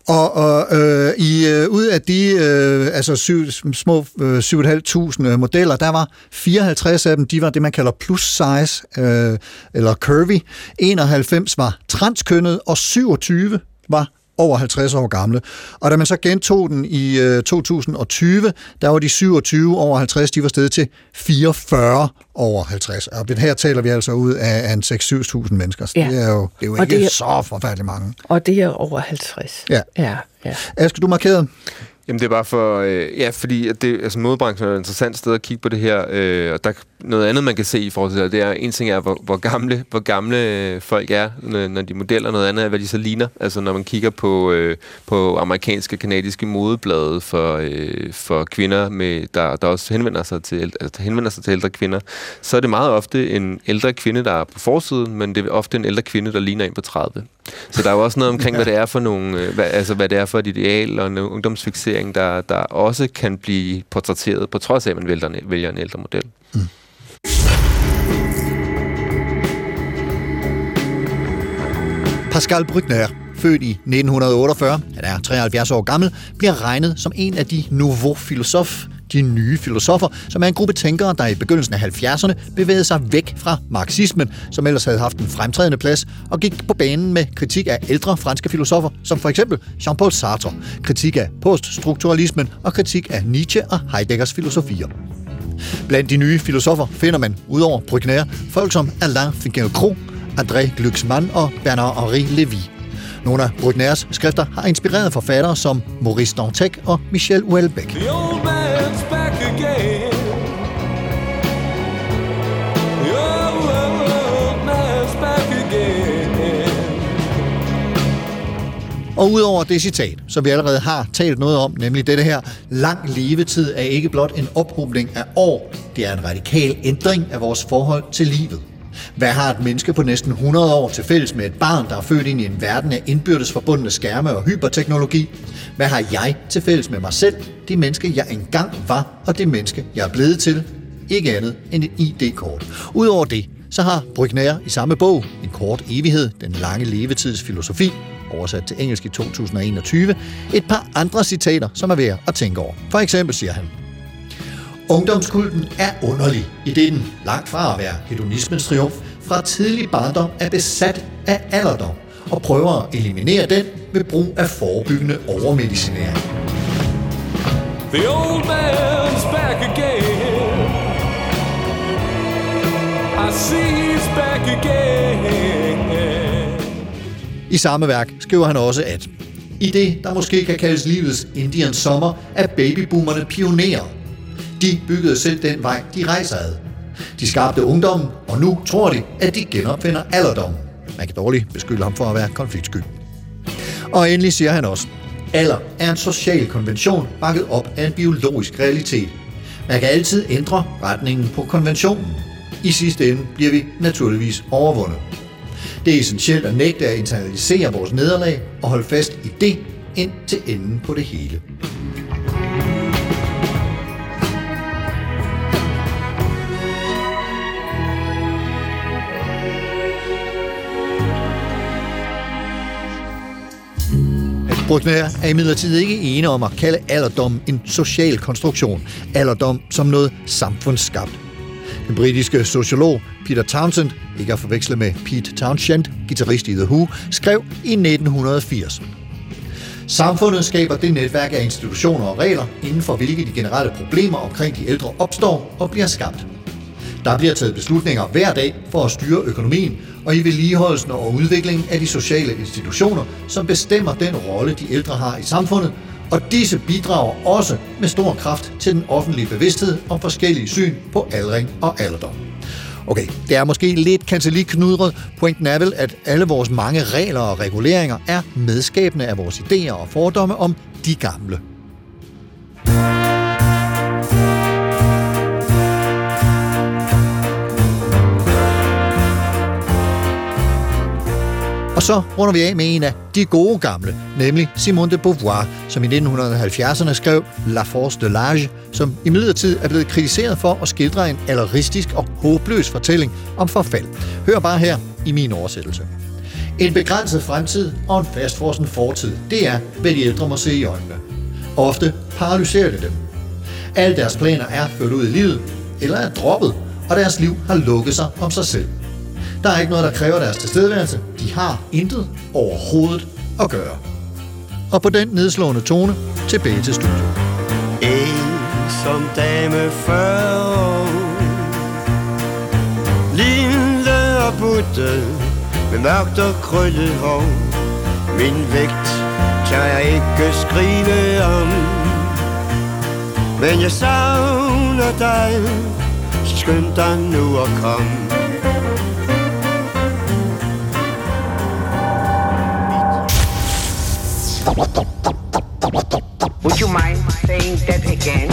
Speaker 1: Og, og øh, i, øh, ud af de øh, altså syv, små øh, 7.500 modeller, der var 54 af dem, de var det, man kalder plus size, øh, eller curvy. 91 var transkønnet, og 27 var over 50 år gamle. Og da man så gentog den i øh, 2020, der var de 27 over 50, de var steget til 44 over 50. Og her taler vi altså ud af, af en 6-7.000 mennesker. Så
Speaker 6: Ja.
Speaker 1: det er jo, det er jo
Speaker 6: Og
Speaker 1: ikke
Speaker 6: det er-
Speaker 1: så forfærdeligt mange.
Speaker 6: Og det er over 50.
Speaker 1: Ja.
Speaker 6: Ja, ja.
Speaker 1: Aske, du markerede?
Speaker 4: Jamen det er bare for, øh, ja, fordi at det, altså modebranchen er et interessant sted at kigge på det her, øh, og der noget andet, man kan se i forhold til det, det er, en ting er, hvor, hvor gamle, hvor gamle øh, folk er, når, de modeller, noget andet er, hvad de så ligner. Altså når man kigger på, øh, på amerikanske, kanadiske modeblade for, øh, for kvinder, med, der, der også henvender sig, til, altså, altså, henvender sig til ældre kvinder, så er det meget ofte en ældre kvinde, der er på forsiden, men det er ofte en ældre kvinde, der ligner en på 30. Så der er jo også noget omkring, hvad det er for nogle, øh, hvad, altså hvad det er for et ideal og en ungdomsfixering, der, der også kan blive portrætteret, på trods af, at man vælger, en- vælger en ældre model.
Speaker 1: Pascal Brückner, født i 1948, han er 73 år gammel, bliver regnet som en af de nouveaux philosophes, de nye filosofer, som er en gruppe tænkere, der i begyndelsen af 70'erne bevægede sig væk fra marxismen, som ellers havde haft en fremtrædende plads, og gik på banen med kritik af ældre franske filosofer, som for eksempel Jean-Paul Sartre, kritik af poststrukturalismen og kritik af Nietzsche og Heideggers filosofier. Blandt de nye filosofer finder man, udover Brückner, folk som Alain Finkielkraut, André Glucksmann og Bernard-Henri Lévy. Nogle af Brückners skrifter har inspireret forfattere som Maurice Dantec og Michel Houellebecq. Og udover det citat, som vi allerede har talt noget om, nemlig dette her, lang levetid er ikke blot en ophobning af år, det er en radikal ændring af vores forhold til livet. Hvad har et menneske på næsten 100 år til fælles med et barn, der er født ind i en verden af indbyrdes forbundne skærme og hyperteknologi? Hvad har jeg til fælles med mig selv, det menneske jeg engang var, og det menneske jeg er blevet til? Ikke andet end et ID-kort. Udover det, så har Brygner i samme bog, En kort evighed, den lange levetids filosofi, oversat til engelsk i 2021, et par andre citater, som er værd at tænke over. For eksempel siger han, Ungdomskulten er underlig, i det den, langt fra at være hedonismens triumf, fra tidlig barndom er besat af alderdom, og prøver at eliminere den ved brug af forebyggende overmedicinering.
Speaker 8: The old man's back again. I see he's back again.
Speaker 1: I samme værk skriver han også, at i det, der måske kan kaldes livets Indian sommer, er babyboomerne pionerer. De byggede selv den vej, de rejser ad. De skabte ungdommen, og nu tror de, at de genopfinder alderdommen. Man kan dårligt beskylde ham for at være konfliktsky. Og endelig siger han også, alder er en social konvention bakket op af en biologisk realitet. Man kan altid ændre retningen på konventionen. I sidste ende bliver vi naturligvis overvundet. Det er essentielt at nægte at internalisere vores nederlag og holde fast i det ind til enden på det hele. Bruckner er imidlertid ikke ene om at kalde alderdom en social konstruktion. Alderdom som noget samfundsskabt. Den britiske sociolog Peter Townsend, ikke at forveksle med Pete Townshend, guitarist i The Who, skrev i 1980. Samfundet skaber det netværk af institutioner og regler, inden for hvilke de generelle problemer omkring de ældre opstår og bliver skabt. Der bliver taget beslutninger hver dag for at styre økonomien og i vedligeholdelsen og udviklingen af de sociale institutioner, som bestemmer den rolle, de ældre har i samfundet, og disse bidrager også med stor kraft til den offentlige bevidsthed om forskellige syn på aldring og alderdom.
Speaker 5: Okay, det er måske lidt kanceliknudret. Pointen er vel, at alle vores mange regler og reguleringer er medskabende af vores idéer og fordomme om de gamle. Så runder vi af med en af de gode gamle, nemlig Simone de Beauvoir, som i 1970'erne skrev La Force de l'Age, som i midlertid er blevet kritiseret for at skildre en alleristisk og håbløs fortælling om forfald. Hør bare her i min oversættelse. En begrænset fremtid og en fastfrossen fortid, det er, hvad de ældre må se i øjnene. Ofte paralyserer det dem. Alle deres planer er ført ud i livet, eller er droppet, og deres liv har lukket sig om sig selv. Der er ikke noget, der kræver deres tilstedeværelse. De har intet overhovedet at gøre. Og på den nedslående tone, tilbage til studiet.
Speaker 9: En som dame før Lille og butte Med mørkt og krøllet hår Min vægt kan jeg ikke skrive om Men jeg savner dig Så skynd dig nu at komme
Speaker 10: Would you mind saying that again?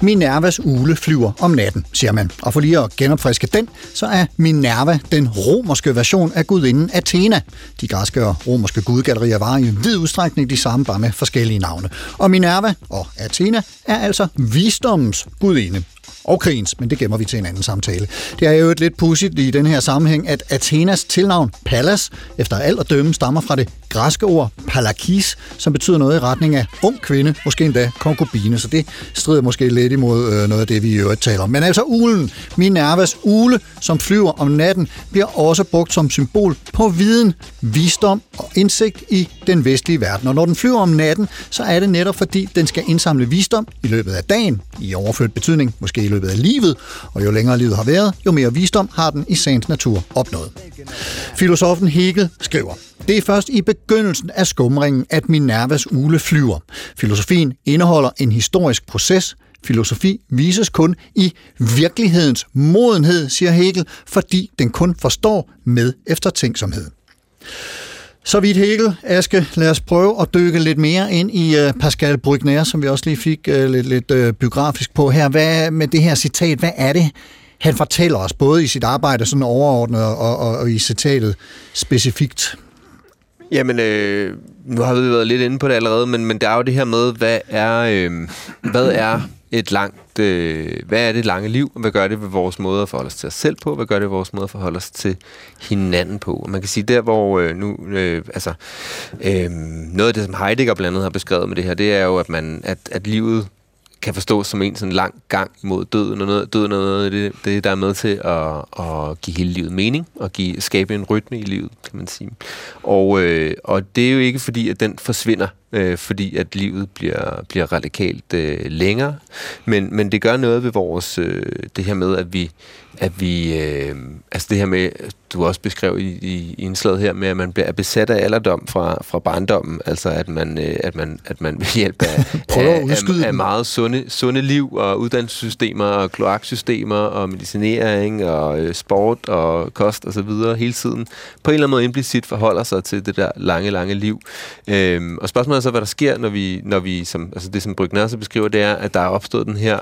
Speaker 5: Minervas ule flyver om natten, siger man. Og for lige at genopfriske den, så er Minerva den romerske version af gudinden Athena. De græske og romerske gudgallerier var i vid udstrækning de samme, bare med forskellige navne. Og Minerva og Athena er altså visdommens gudinde og krigens, men det gemmer vi til en anden samtale. Det er jo et lidt pudsigt i den her sammenhæng, at Athenas tilnavn Pallas, efter alt at dømme, stammer fra det græske ord palakis, som betyder noget i retning af ung kvinde, måske endda konkubine, så det strider måske lidt imod øh, noget af det, vi i øvrigt taler om. Men altså ulen, Minervas ule, som flyver om natten, bliver også brugt som symbol på viden, visdom og indsigt i den vestlige verden. Og når den flyver om natten, så er det netop fordi, den skal indsamle visdom i løbet af dagen, i overført betydning, måske i løbet af livet, og jo længere livet har været, jo mere visdom har den i sagens natur opnået. Filosofen Hegel skriver, det er først i begyndelsen af skumringen, at Minervas ule flyver. Filosofien indeholder en historisk proces. Filosofi vises kun i virkelighedens modenhed, siger Hegel, fordi den kun forstår med eftertænksomhed. Så vidt Hegel, Aske, lad os prøve at dykke lidt mere ind i uh, Pascal Brugner, som vi også lige fik uh, lidt, lidt uh, biografisk på her. Hvad med det her citat, hvad er det, han fortæller os, både i sit arbejde sådan overordnet og, og, og i citatet specifikt?
Speaker 4: Jamen, øh, nu har vi været lidt inde på det allerede, men, men der er jo det her med, hvad er, øh, hvad er et langt, øh, hvad er det lange liv, og hvad gør det ved vores måde at forholde os til os selv på, hvad gør det ved vores måde at forholde os til hinanden på. Og man kan sige, der hvor øh, nu, øh, altså, øh, noget af det, som Heidegger blandt andet har beskrevet med det her, det er jo, at, man, at, at livet kan forstås som en sådan lang gang mod døden, og noget, døden er noget af det, det, der er med til at, at give hele livet mening, og give, skabe en rytme i livet, kan man sige. Og, øh, og det er jo ikke fordi, at den forsvinder, øh, fordi at livet bliver, bliver radikalt øh, længere, men, men det gør noget ved vores, øh, det her med, at vi, at vi, øh, altså det her med, du også beskrev i, i, i indslaget her med, at man bliver besat af alderdom fra, fra barndommen, altså at man, øh, at man, at man ved hjælp af, af, af, af meget sunde, sunde liv og uddannelsessystemer og kloaksystemer og medicinering og øh, sport og kost og så videre hele tiden. På en eller anden måde implicit forholder sig til det der lange, lange liv. Øhm, og spørgsmålet så, hvad der sker, når vi, når vi som, altså det som Brygner så beskriver, det er, at der er opstået den her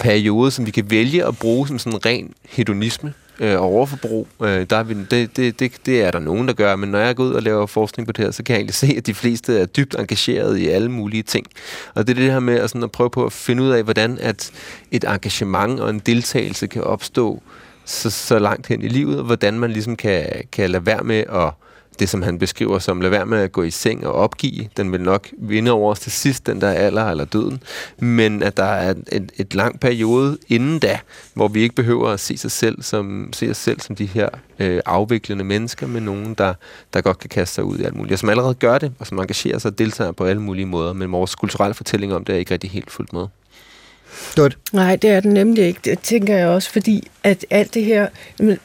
Speaker 4: periode, som vi kan vælge at bruge som sådan ren hedonisme øh, og overforbrug. Øh, der er vi, det, det, det, det er der nogen, der gør, men når jeg går ud og laver forskning på det her, så kan jeg egentlig se, at de fleste er dybt engageret i alle mulige ting. Og det er det her med at, sådan at prøve på at finde ud af, hvordan at et engagement og en deltagelse kan opstå så, så langt hen i livet, og hvordan man ligesom kan, kan lade være med at det, som han beskriver som, lad være med at gå i seng og opgive. Den vil nok vinde over os til sidst, den der alder eller døden. Men at der er et, et lang periode inden da, hvor vi ikke behøver at se, sig selv som, se os selv som de her øh, afviklende mennesker, men nogen, der, der godt kan kaste sig ud i alt muligt. Og som allerede gør det, og som engagerer sig og deltager på alle mulige måder. Men vores kulturelle fortælling om det er ikke rigtig helt fuldt med.
Speaker 5: Dut.
Speaker 6: Nej, det er den nemlig ikke. Det tænker jeg også, fordi at alt det her,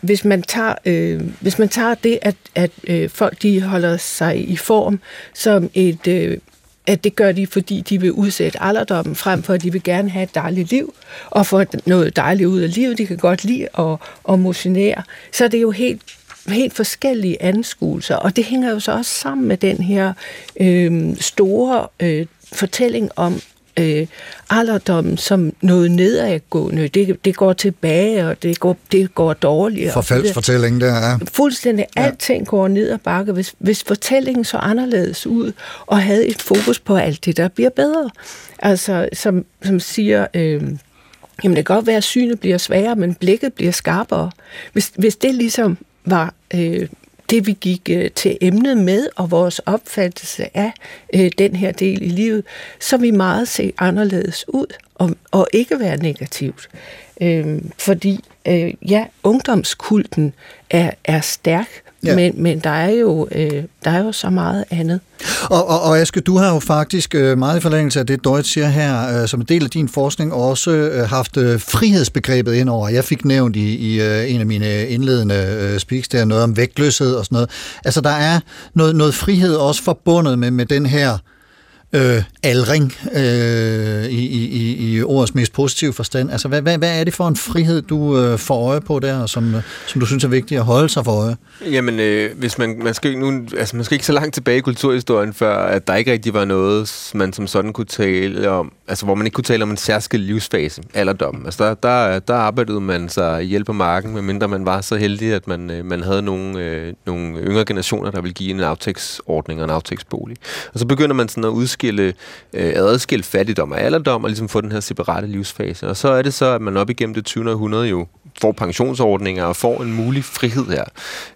Speaker 6: hvis man tager, øh, hvis man tager det, at, at øh, folk de holder sig i form som et, øh, at det gør de, fordi de vil udsætte alderdommen, frem for at de vil gerne have et dejligt liv, og få noget dejligt ud af livet. De kan godt lide at, at motionere. Så er det jo helt helt forskellige anskuelser, og det hænger jo så også sammen med den her øh, store øh, fortælling om øh, alderdommen som noget nedadgående. Det, det går tilbage, og det går, det går dårligere.
Speaker 5: Forfaldsfortællingen der, ja.
Speaker 6: Fuldstændig. Ja. Alting går ned ad bakke. Hvis, hvis fortællingen så anderledes ud, og havde et fokus på alt det, der bliver bedre. Altså, som, som siger... Øh, Jamen det kan godt være, at synet bliver sværere, men blikket bliver skarpere. Hvis, hvis det ligesom var øh, det, vi gik øh, til emnet med, og vores opfattelse af øh, den her del i livet, så vi meget se anderledes ud, og, og ikke være negativt. Øh, fordi, øh, ja, ungdomskulten er, er stærk, Ja. Men, men der, er jo, øh, der er jo så meget andet.
Speaker 5: Og, og, og Aske, du har jo faktisk øh, meget i forlængelse af det, Deutsch siger her, øh, som en del af din forskning også øh, haft øh, frihedsbegrebet ind over. Jeg fik nævnt i, i øh, en af mine indledende øh, speaks der noget om vægtløshed og sådan noget. Altså der er noget, noget frihed også forbundet med, med den her øh, aldring øh, i, i, i ordets mest positive forstand. Altså, hvad, hvad, hvad er det for en frihed, du øh, får øje på der, som, øh, som du synes er vigtigt at holde sig for øje?
Speaker 4: Jamen, øh, hvis man, man, skal, nu, altså, man skal ikke så langt tilbage i kulturhistorien, før at der ikke rigtig var noget, man som sådan kunne tale om, altså hvor man ikke kunne tale om en særskilt livsfase, alderdommen. Altså der, der, der arbejdede man sig ihjel på marken, medmindre man var så heldig, at man, øh, man havde nogle, øh, nogle yngre generationer, der ville give en aftægtsordning og en aftægtsbolig. Og så begynder man sådan at udskille, øh, adskille fattigdom og alderdom, og ligesom få den her separate livsfase. Og så er det så, at man op igennem det 20. århundrede jo får pensionsordninger og får en mulig frihed her.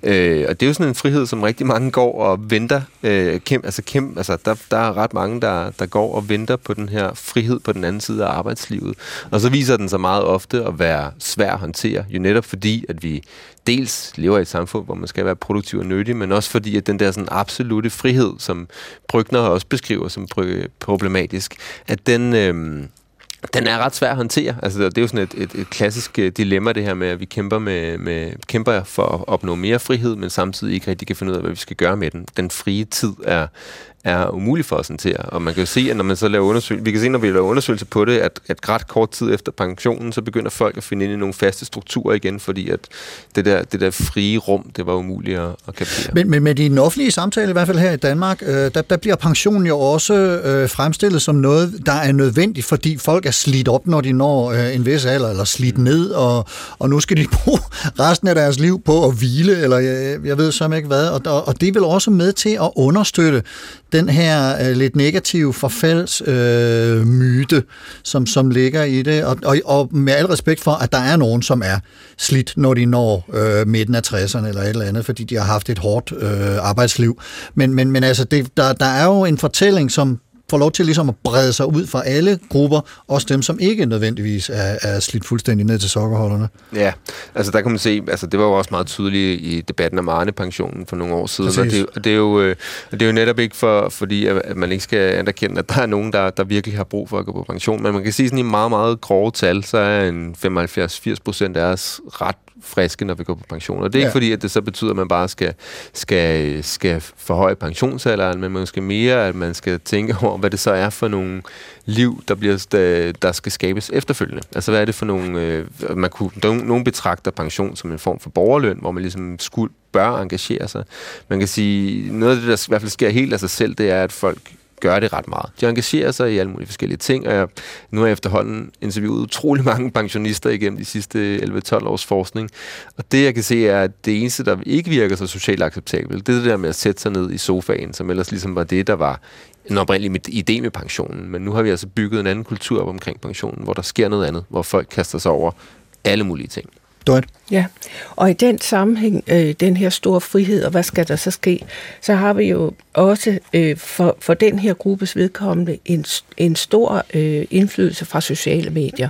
Speaker 4: Øh, og det er jo sådan en frihed, som rigtig mange går og venter. Øh, kæm, altså, kæm, altså der, der er ret mange, der, der går og venter på den her frihed på den anden side af arbejdslivet. Og så viser den sig meget ofte at være svær at håndtere, jo netop fordi, at vi dels lever i et samfund, hvor man skal være produktiv og nyttig, men også fordi, at den der sådan absolute frihed, som Brygner også beskriver som problematisk, at den... Øh, den er ret svær at håndtere. Altså, det er jo sådan et, et, et klassisk øh, dilemma, det her med, at vi kæmper, med, med, kæmper for at opnå mere frihed, men samtidig ikke rigtig kan finde ud af, hvad vi skal gøre med den. Den frie tid er, er umuligt for os at håndtere. Og man kan jo se, at når man så laver undersøgelser, vi kan se, når vi laver undersøgelser på det, at, at ret kort tid efter pensionen, så begynder folk at finde ind i nogle faste strukturer igen, fordi at det der, det der frie rum, det var umuligt at, at kapere.
Speaker 5: Men, men med den offentlige samtale, i hvert fald her i Danmark, øh, der, der bliver pensionen jo også øh, fremstillet som noget, der er nødvendigt, fordi folk er slidt op, når de når øh, en vis alder, eller slidt mm. ned, og, og nu skal de bruge resten af deres liv på at hvile, eller jeg, jeg ved så ikke hvad, og, og, og det vel også med til at understøtte den her øh, lidt negative forfaldsmyte, øh, myte, som, som ligger i det, og, og, og med al respekt for, at der er nogen, som er slidt, når de når øh, midten af 60'erne eller et eller andet, fordi de har haft et hårdt øh, arbejdsliv. Men, men, men altså, det, der, der er jo en fortælling, som får lov til ligesom at brede sig ud fra alle grupper, også dem, som ikke nødvendigvis er, er slidt fuldstændig ned til sokkerholderne.
Speaker 4: Ja, altså der kan man se, altså det var jo også meget tydeligt i debatten om Arne-pensionen for nogle år siden, og det, og det, er jo, øh, det er jo netop ikke for, fordi, at man ikke skal anerkende, at der er nogen, der, der virkelig har brug for at gå på pension, men man kan sige sådan i meget, meget grove tal, så er en 75-80 procent af os ret friske, når vi går på pension. Og det er ja. ikke fordi, at det så betyder, at man bare skal, skal, skal forhøje pensionsalderen, men måske mere, at man skal tænke over, hvad det så er for nogle liv, der, bliver, der, skal skabes efterfølgende. Altså, hvad er det for nogle... Øh, man kunne, der, nogen betragter pension som en form for borgerløn, hvor man ligesom skulle, bør engagere sig. Man kan sige, noget af det, der i hvert fald sker helt af sig selv, det er, at folk gør det ret meget. De engagerer sig i alle mulige forskellige ting, og jeg, nu har jeg efterhånden interviewet utrolig mange pensionister igennem de sidste 11-12 års forskning. Og det, jeg kan se, er, at det eneste, der ikke virker så socialt acceptabelt, det er det der med at sætte sig ned i sofaen, som ellers ligesom var det, der var en oprindelig idé med pensionen. Men nu har vi altså bygget en anden kultur op omkring pensionen, hvor der sker noget andet, hvor folk kaster sig over alle mulige ting.
Speaker 5: Døjt.
Speaker 6: Ja, og i den sammenhæng, øh, den her store frihed, og hvad skal der så ske, så har vi jo også øh, for, for den her gruppes vedkommende en, en stor øh, indflydelse fra sociale medier.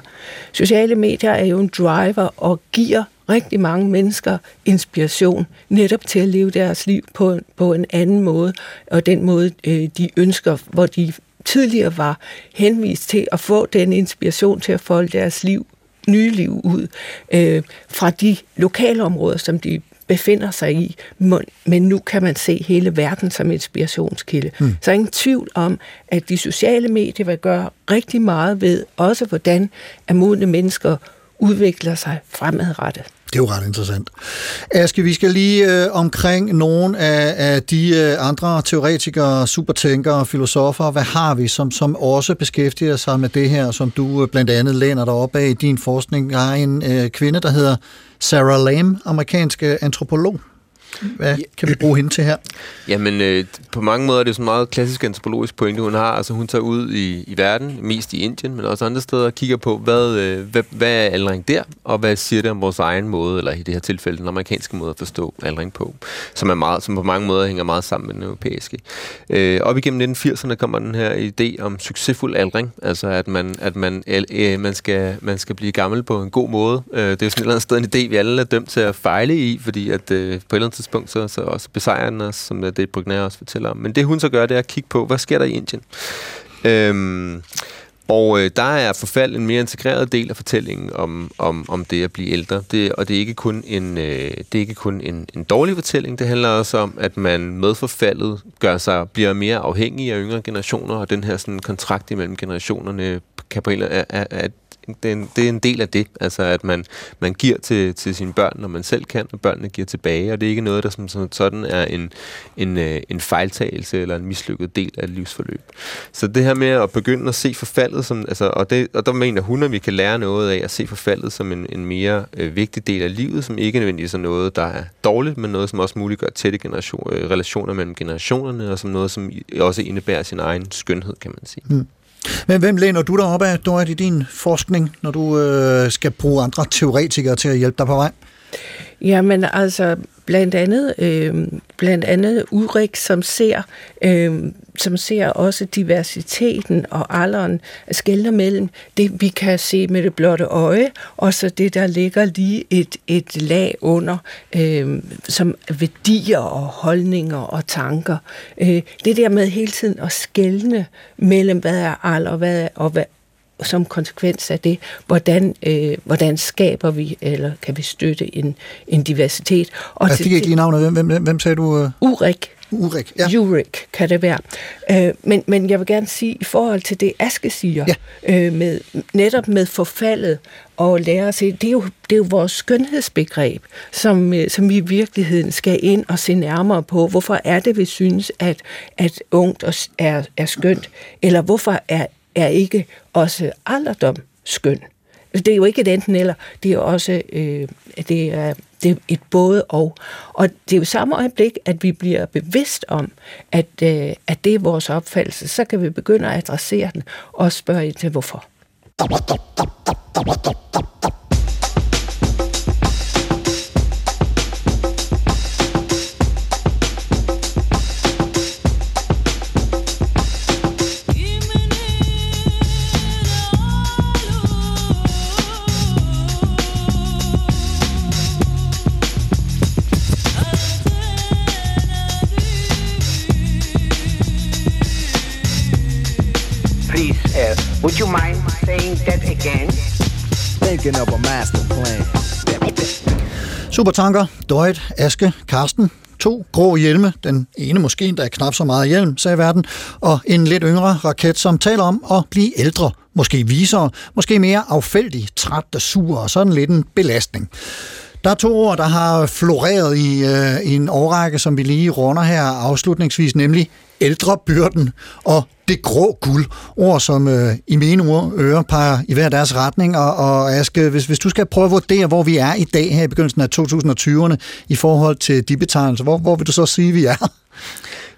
Speaker 6: Sociale medier er jo en driver og giver rigtig mange mennesker inspiration netop til at leve deres liv på, på en anden måde, og den måde, øh, de ønsker, hvor de tidligere var henvist til at få den inspiration til at folde deres liv nye liv ud øh, fra de lokale områder, som de befinder sig i, men- nu kan man se hele verden som inspirationskilde. Mm. Så er ingen tvivl om, at de sociale medier vil gøre rigtig meget ved, også hvordan at modne mennesker udvikler sig fremadrettet.
Speaker 5: Det er jo ret interessant. Aske, vi skal lige øh, omkring nogle af, af de øh, andre teoretikere, supertænkere, filosofer. Hvad har vi, som, som også beskæftiger sig med det her, som du øh, blandt andet læner dig op af i din forskning? Der er en øh, kvinde, der hedder Sarah Lam, amerikansk øh, antropolog. Hvad kan vi bruge hende til her?
Speaker 4: Jamen, øh, på mange måder er det jo sådan en meget klassisk antropologisk pointe, hun har. Altså, hun tager ud i, i verden, mest i Indien, men også andre steder, og kigger på, hvad, øh, hvad, hvad er aldring der, og hvad siger det om vores egen måde, eller i det her tilfælde, den amerikanske måde at forstå aldring på, som, er meget, som på mange måder hænger meget sammen med den europæiske. Øh, op igennem 1980'erne kommer den her idé om succesfuld aldring, altså at man, at man, øh, man, skal, man skal blive gammel på en god måde. Øh, det er jo sådan et eller andet sted en idé, vi alle er dømt til at fejle i, fordi at øh, på et eller andet tidspunkt, så, så også besejrer den os, som det Brugnær også fortæller om. Men det hun så gør, det er at kigge på, hvad sker der i Indien? Øhm, og øh, der er forfald en mere integreret del af fortællingen om, om, om det at blive ældre. Det, og det er ikke kun, en, øh, det er ikke kun en, en dårlig fortælling. Det handler også om, at man med forfaldet gør sig, bliver mere afhængig af yngre generationer, og den her sådan, kontrakt imellem generationerne kan på en eller er, er, er det er, en, det er en del af det, altså at man, man giver til, til sine børn, når man selv kan, og børnene giver tilbage, og det er ikke noget, der som, som sådan er en, en, øh, en fejltagelse eller en mislykket del af et livsforløb. Så det her med at begynde at se forfaldet, som, altså, og, det, og der mener hun, at vi kan lære noget af at se forfaldet som en, en mere øh, vigtig del af livet, som ikke nødvendigvis er noget, der er dårligt, men noget, som også muliggør tætte generation, øh, relationer mellem generationerne, og som noget, som også indebærer sin egen skønhed, kan man sige.
Speaker 5: Mm. Men hvem læner du dig op af, Dorit, i din forskning, når du øh, skal bruge andre teoretikere til at hjælpe dig på vej?
Speaker 6: Jamen altså, blandt andet, øh, blandt andet Ulrik, som ser, øh, som ser også diversiteten og alderen skælder mellem det, vi kan se med det blotte øje, og så det, der ligger lige et, et lag under, øh, som værdier og holdninger og tanker. Øh, det der med hele tiden at skælne mellem, hvad er alder, hvad er, og hvad, som konsekvens af det, hvordan, øh, hvordan skaber vi, eller kan vi støtte en, en diversitet. Og
Speaker 5: Jeg fik ikke lige navnet. Hvem, hvem, hvem sagde du? Øh?
Speaker 6: Urik.
Speaker 5: Urik, ja.
Speaker 6: Urik kan det være. Øh, men, men jeg vil gerne sige, i forhold til det, Aske siger, ja. øh, med, netop med forfaldet og lære at se, det er jo, det er jo vores skønhedsbegreb, som, øh, som vi i virkeligheden skal ind og se nærmere på. Hvorfor er det, vi synes, at, at ungt er, er skønt? Eller hvorfor er, er ikke også alderdom skøn? Det er jo ikke et enten eller, det er også øh, det er, det er et både og. Og det er jo samme øjeblik, at vi bliver bevidst om, at, øh, at det er vores opfattelse, så kan vi begynde at adressere den og spørge ind til hvorfor.
Speaker 10: Would you mind saying that again?
Speaker 11: Thinking of a master plan.
Speaker 5: Supertanker, Dorit, Aske, Karsten. To grå hjelme, den ene måske endda knap så meget hjelm, sagde verden, og en lidt yngre raket, som taler om at blive ældre, måske visere, måske mere affældig, træt og sur, og sådan lidt en belastning. Der er to ord, der har floreret i, øh, i en årrække, som vi lige runder her afslutningsvis, nemlig ældrebyrden og det grå guld. Ord, som øh, i mine ord, ører peger i hver deres retning. Og, og Aske, hvis, hvis du skal prøve at vurdere, hvor vi er i dag her i begyndelsen af 2020'erne i forhold til de betegnelser, hvor, hvor vil du så sige, vi er?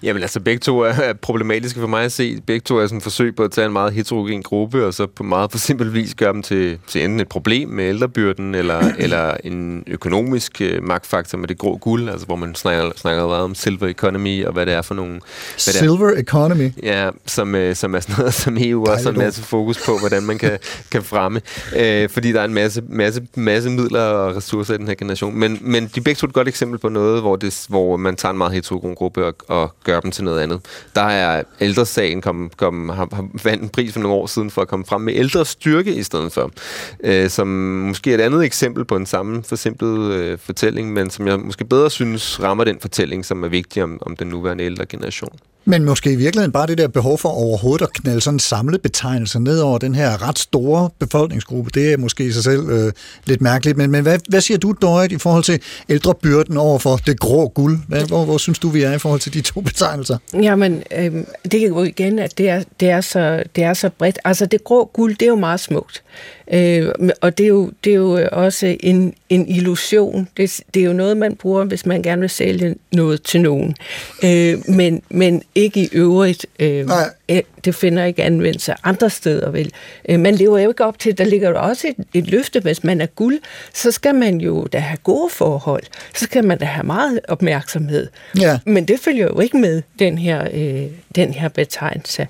Speaker 4: Jamen altså, begge to er er problematiske for mig at se. Begge to er sådan et forsøg på at tage en meget heterogen gruppe, og så på meget for simpel vis gøre dem til, til enten et problem med ældrebyrden, eller, eller en økonomisk øh, magtfaktor med det grå guld, altså hvor man snakker, snakker meget om silver economy, og hvad det er for nogle... Hvad det er,
Speaker 5: Silver economy.
Speaker 4: Ja, som, øh, som er sådan noget, som EU også har en masse fokus på, hvordan man kan, kan fremme. Øh, fordi der er en masse, masse, masse midler og ressourcer i den her generation. Men, men de er begge to et godt eksempel på noget, hvor, det, hvor man tager en meget heterogen gruppe og, og gør gøre dem til noget andet. Der er ældresagen kom, kom, har, har vandt en pris for nogle år siden for at komme frem med ældre styrke i stedet for. Øh, som måske er et andet eksempel på en samme forsimplet øh, fortælling, men som jeg måske bedre synes rammer den fortælling, som er vigtig om, om den nuværende ældre generation.
Speaker 5: Men måske i virkeligheden bare det der behov for overhovedet at knalde sådan en samlet betegnelse ned over den her ret store befolkningsgruppe, det er måske i sig selv øh, lidt mærkeligt. Men, men hvad, hvad siger du, Dorit, i forhold til ældrebyrden over for det grå guld? Hvad, hvor, hvor synes du, vi er i forhold til de to betegnelser?
Speaker 6: Jamen, øh, det kan jo igen, at det er, det, er så, det er så bredt. Altså, det grå guld, det er jo meget smukt. Øh, og det er jo, det er jo også en, en illusion. Det, det er jo noget, man bruger, hvis man gerne vil sælge noget til nogen. Øh, men, men ikke i øvrigt. Øh, øh, det finder ikke anvendelse andre steder, vel? Øh, man lever jo ikke op til, der ligger jo også et, et løfte, hvis man er guld, så skal man jo da have gode forhold. Så skal man da have meget opmærksomhed.
Speaker 5: Ja.
Speaker 6: Men det følger jo ikke med den her, øh, den her betegnelse.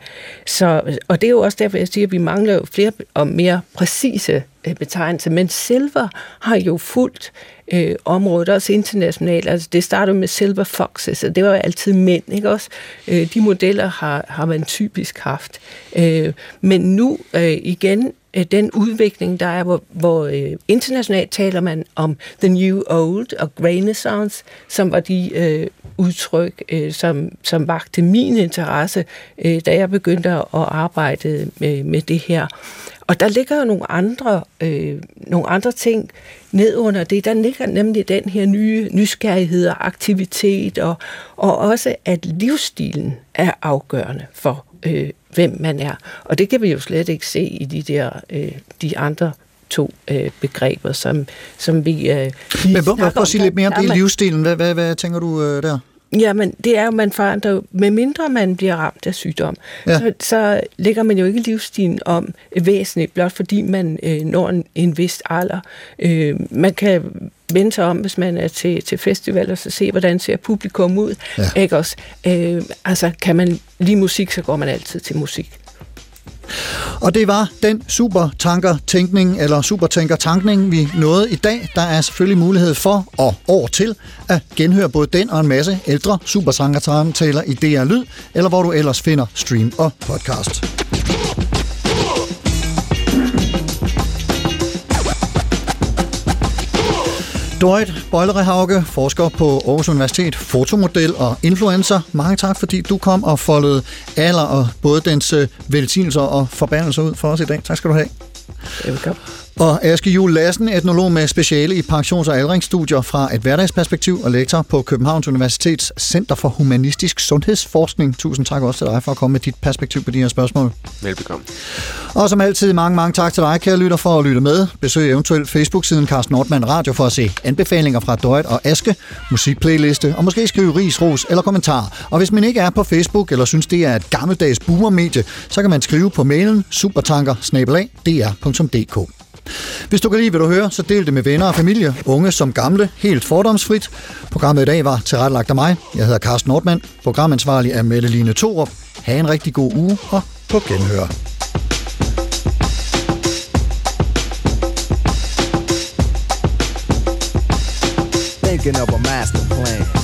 Speaker 6: Så, og det er jo også derfor, jeg siger, at vi mangler jo flere og mere præcise Øh, betegnelse. Men silver har jo fuldt øh, området, også internationalt. Altså, det startede med Silver Foxes, og det var jo altid mænd, ikke også? Øh, de modeller har, har man typisk haft. Øh, men nu øh, igen, øh, den udvikling, der er, hvor, hvor øh, internationalt taler man om the new old og renaissance, som var de øh, udtryk, øh, som, som vagte min interesse, øh, da jeg begyndte at arbejde med, med det her. Og der ligger jo nogle andre, øh, nogle andre ting ned under det. Der ligger nemlig den her nye nysgerrighed og aktivitet, og, og også at livsstilen er afgørende for, øh, hvem man er. Og det kan vi jo slet ikke se i de der øh, de andre to øh, begreber, som, som vi... Øh,
Speaker 5: Men prøv, prøv at sige lidt mere om det i livsstilen. Hvad, hvad, hvad tænker du øh, der?
Speaker 6: Jamen, det er jo, man forandrer jo, med mindre man bliver ramt af sygdom,
Speaker 5: Ja.
Speaker 6: så, så lægger man jo ikke livsstilen om væsentligt, blot fordi man øh, når en, en vis alder. Øh, man kan vende sig om, hvis man er til, til festival, og så se, hvordan ser publikum ud.
Speaker 5: Ja.
Speaker 6: Ikke også? Øh, altså, kan man lide musik, så går man altid til musik.
Speaker 5: Og det var den supertanker-tænkning, eller supertænker-tankning, vi nåede i dag. Der er selvfølgelig mulighed for, og år til, at genhøre både den og en masse ældre supertanker-samtaler i DR Lyd, eller hvor du ellers finder stream og podcast. Dorit Bøjlerehauke, forsker på Aarhus Universitet, fotomodel og influencer. Mange tak, fordi du kom og foldede alder og både dens øh, velsignelser og forbandelser ud for os i dag. Tak skal du have.
Speaker 6: Velkommen.
Speaker 5: Og Aske Juhl Lassen, etnolog med speciale i pensions- og aldringsstudier fra et hverdagsperspektiv og lektor på Københavns Universitets Center for Humanistisk Sundhedsforskning. Tusind tak også til dig for at komme med dit perspektiv på de her spørgsmål.
Speaker 4: Velbekomme.
Speaker 5: Og som altid, mange, mange tak til dig, kære lytter, for at lytte med. Besøg eventuelt Facebook-siden Carsten Nordmann Radio for at se anbefalinger fra Døjt og Aske, musikplayliste, og måske skrive ris, ros eller kommentar. Og hvis man ikke er på Facebook eller synes, det er et gammeldags boomermedie, så kan man skrive på mailen supertanker hvis du kan lide, hvad du hører, så del det med venner og familie, unge som gamle, helt fordomsfrit. Programmet i dag var tilrettelagt af mig. Jeg hedder Carsten Nordmann. Programansvarlig er Mette Line Thorup. Ha' en rigtig god uge og på genhør.
Speaker 11: Thinking of a master plan.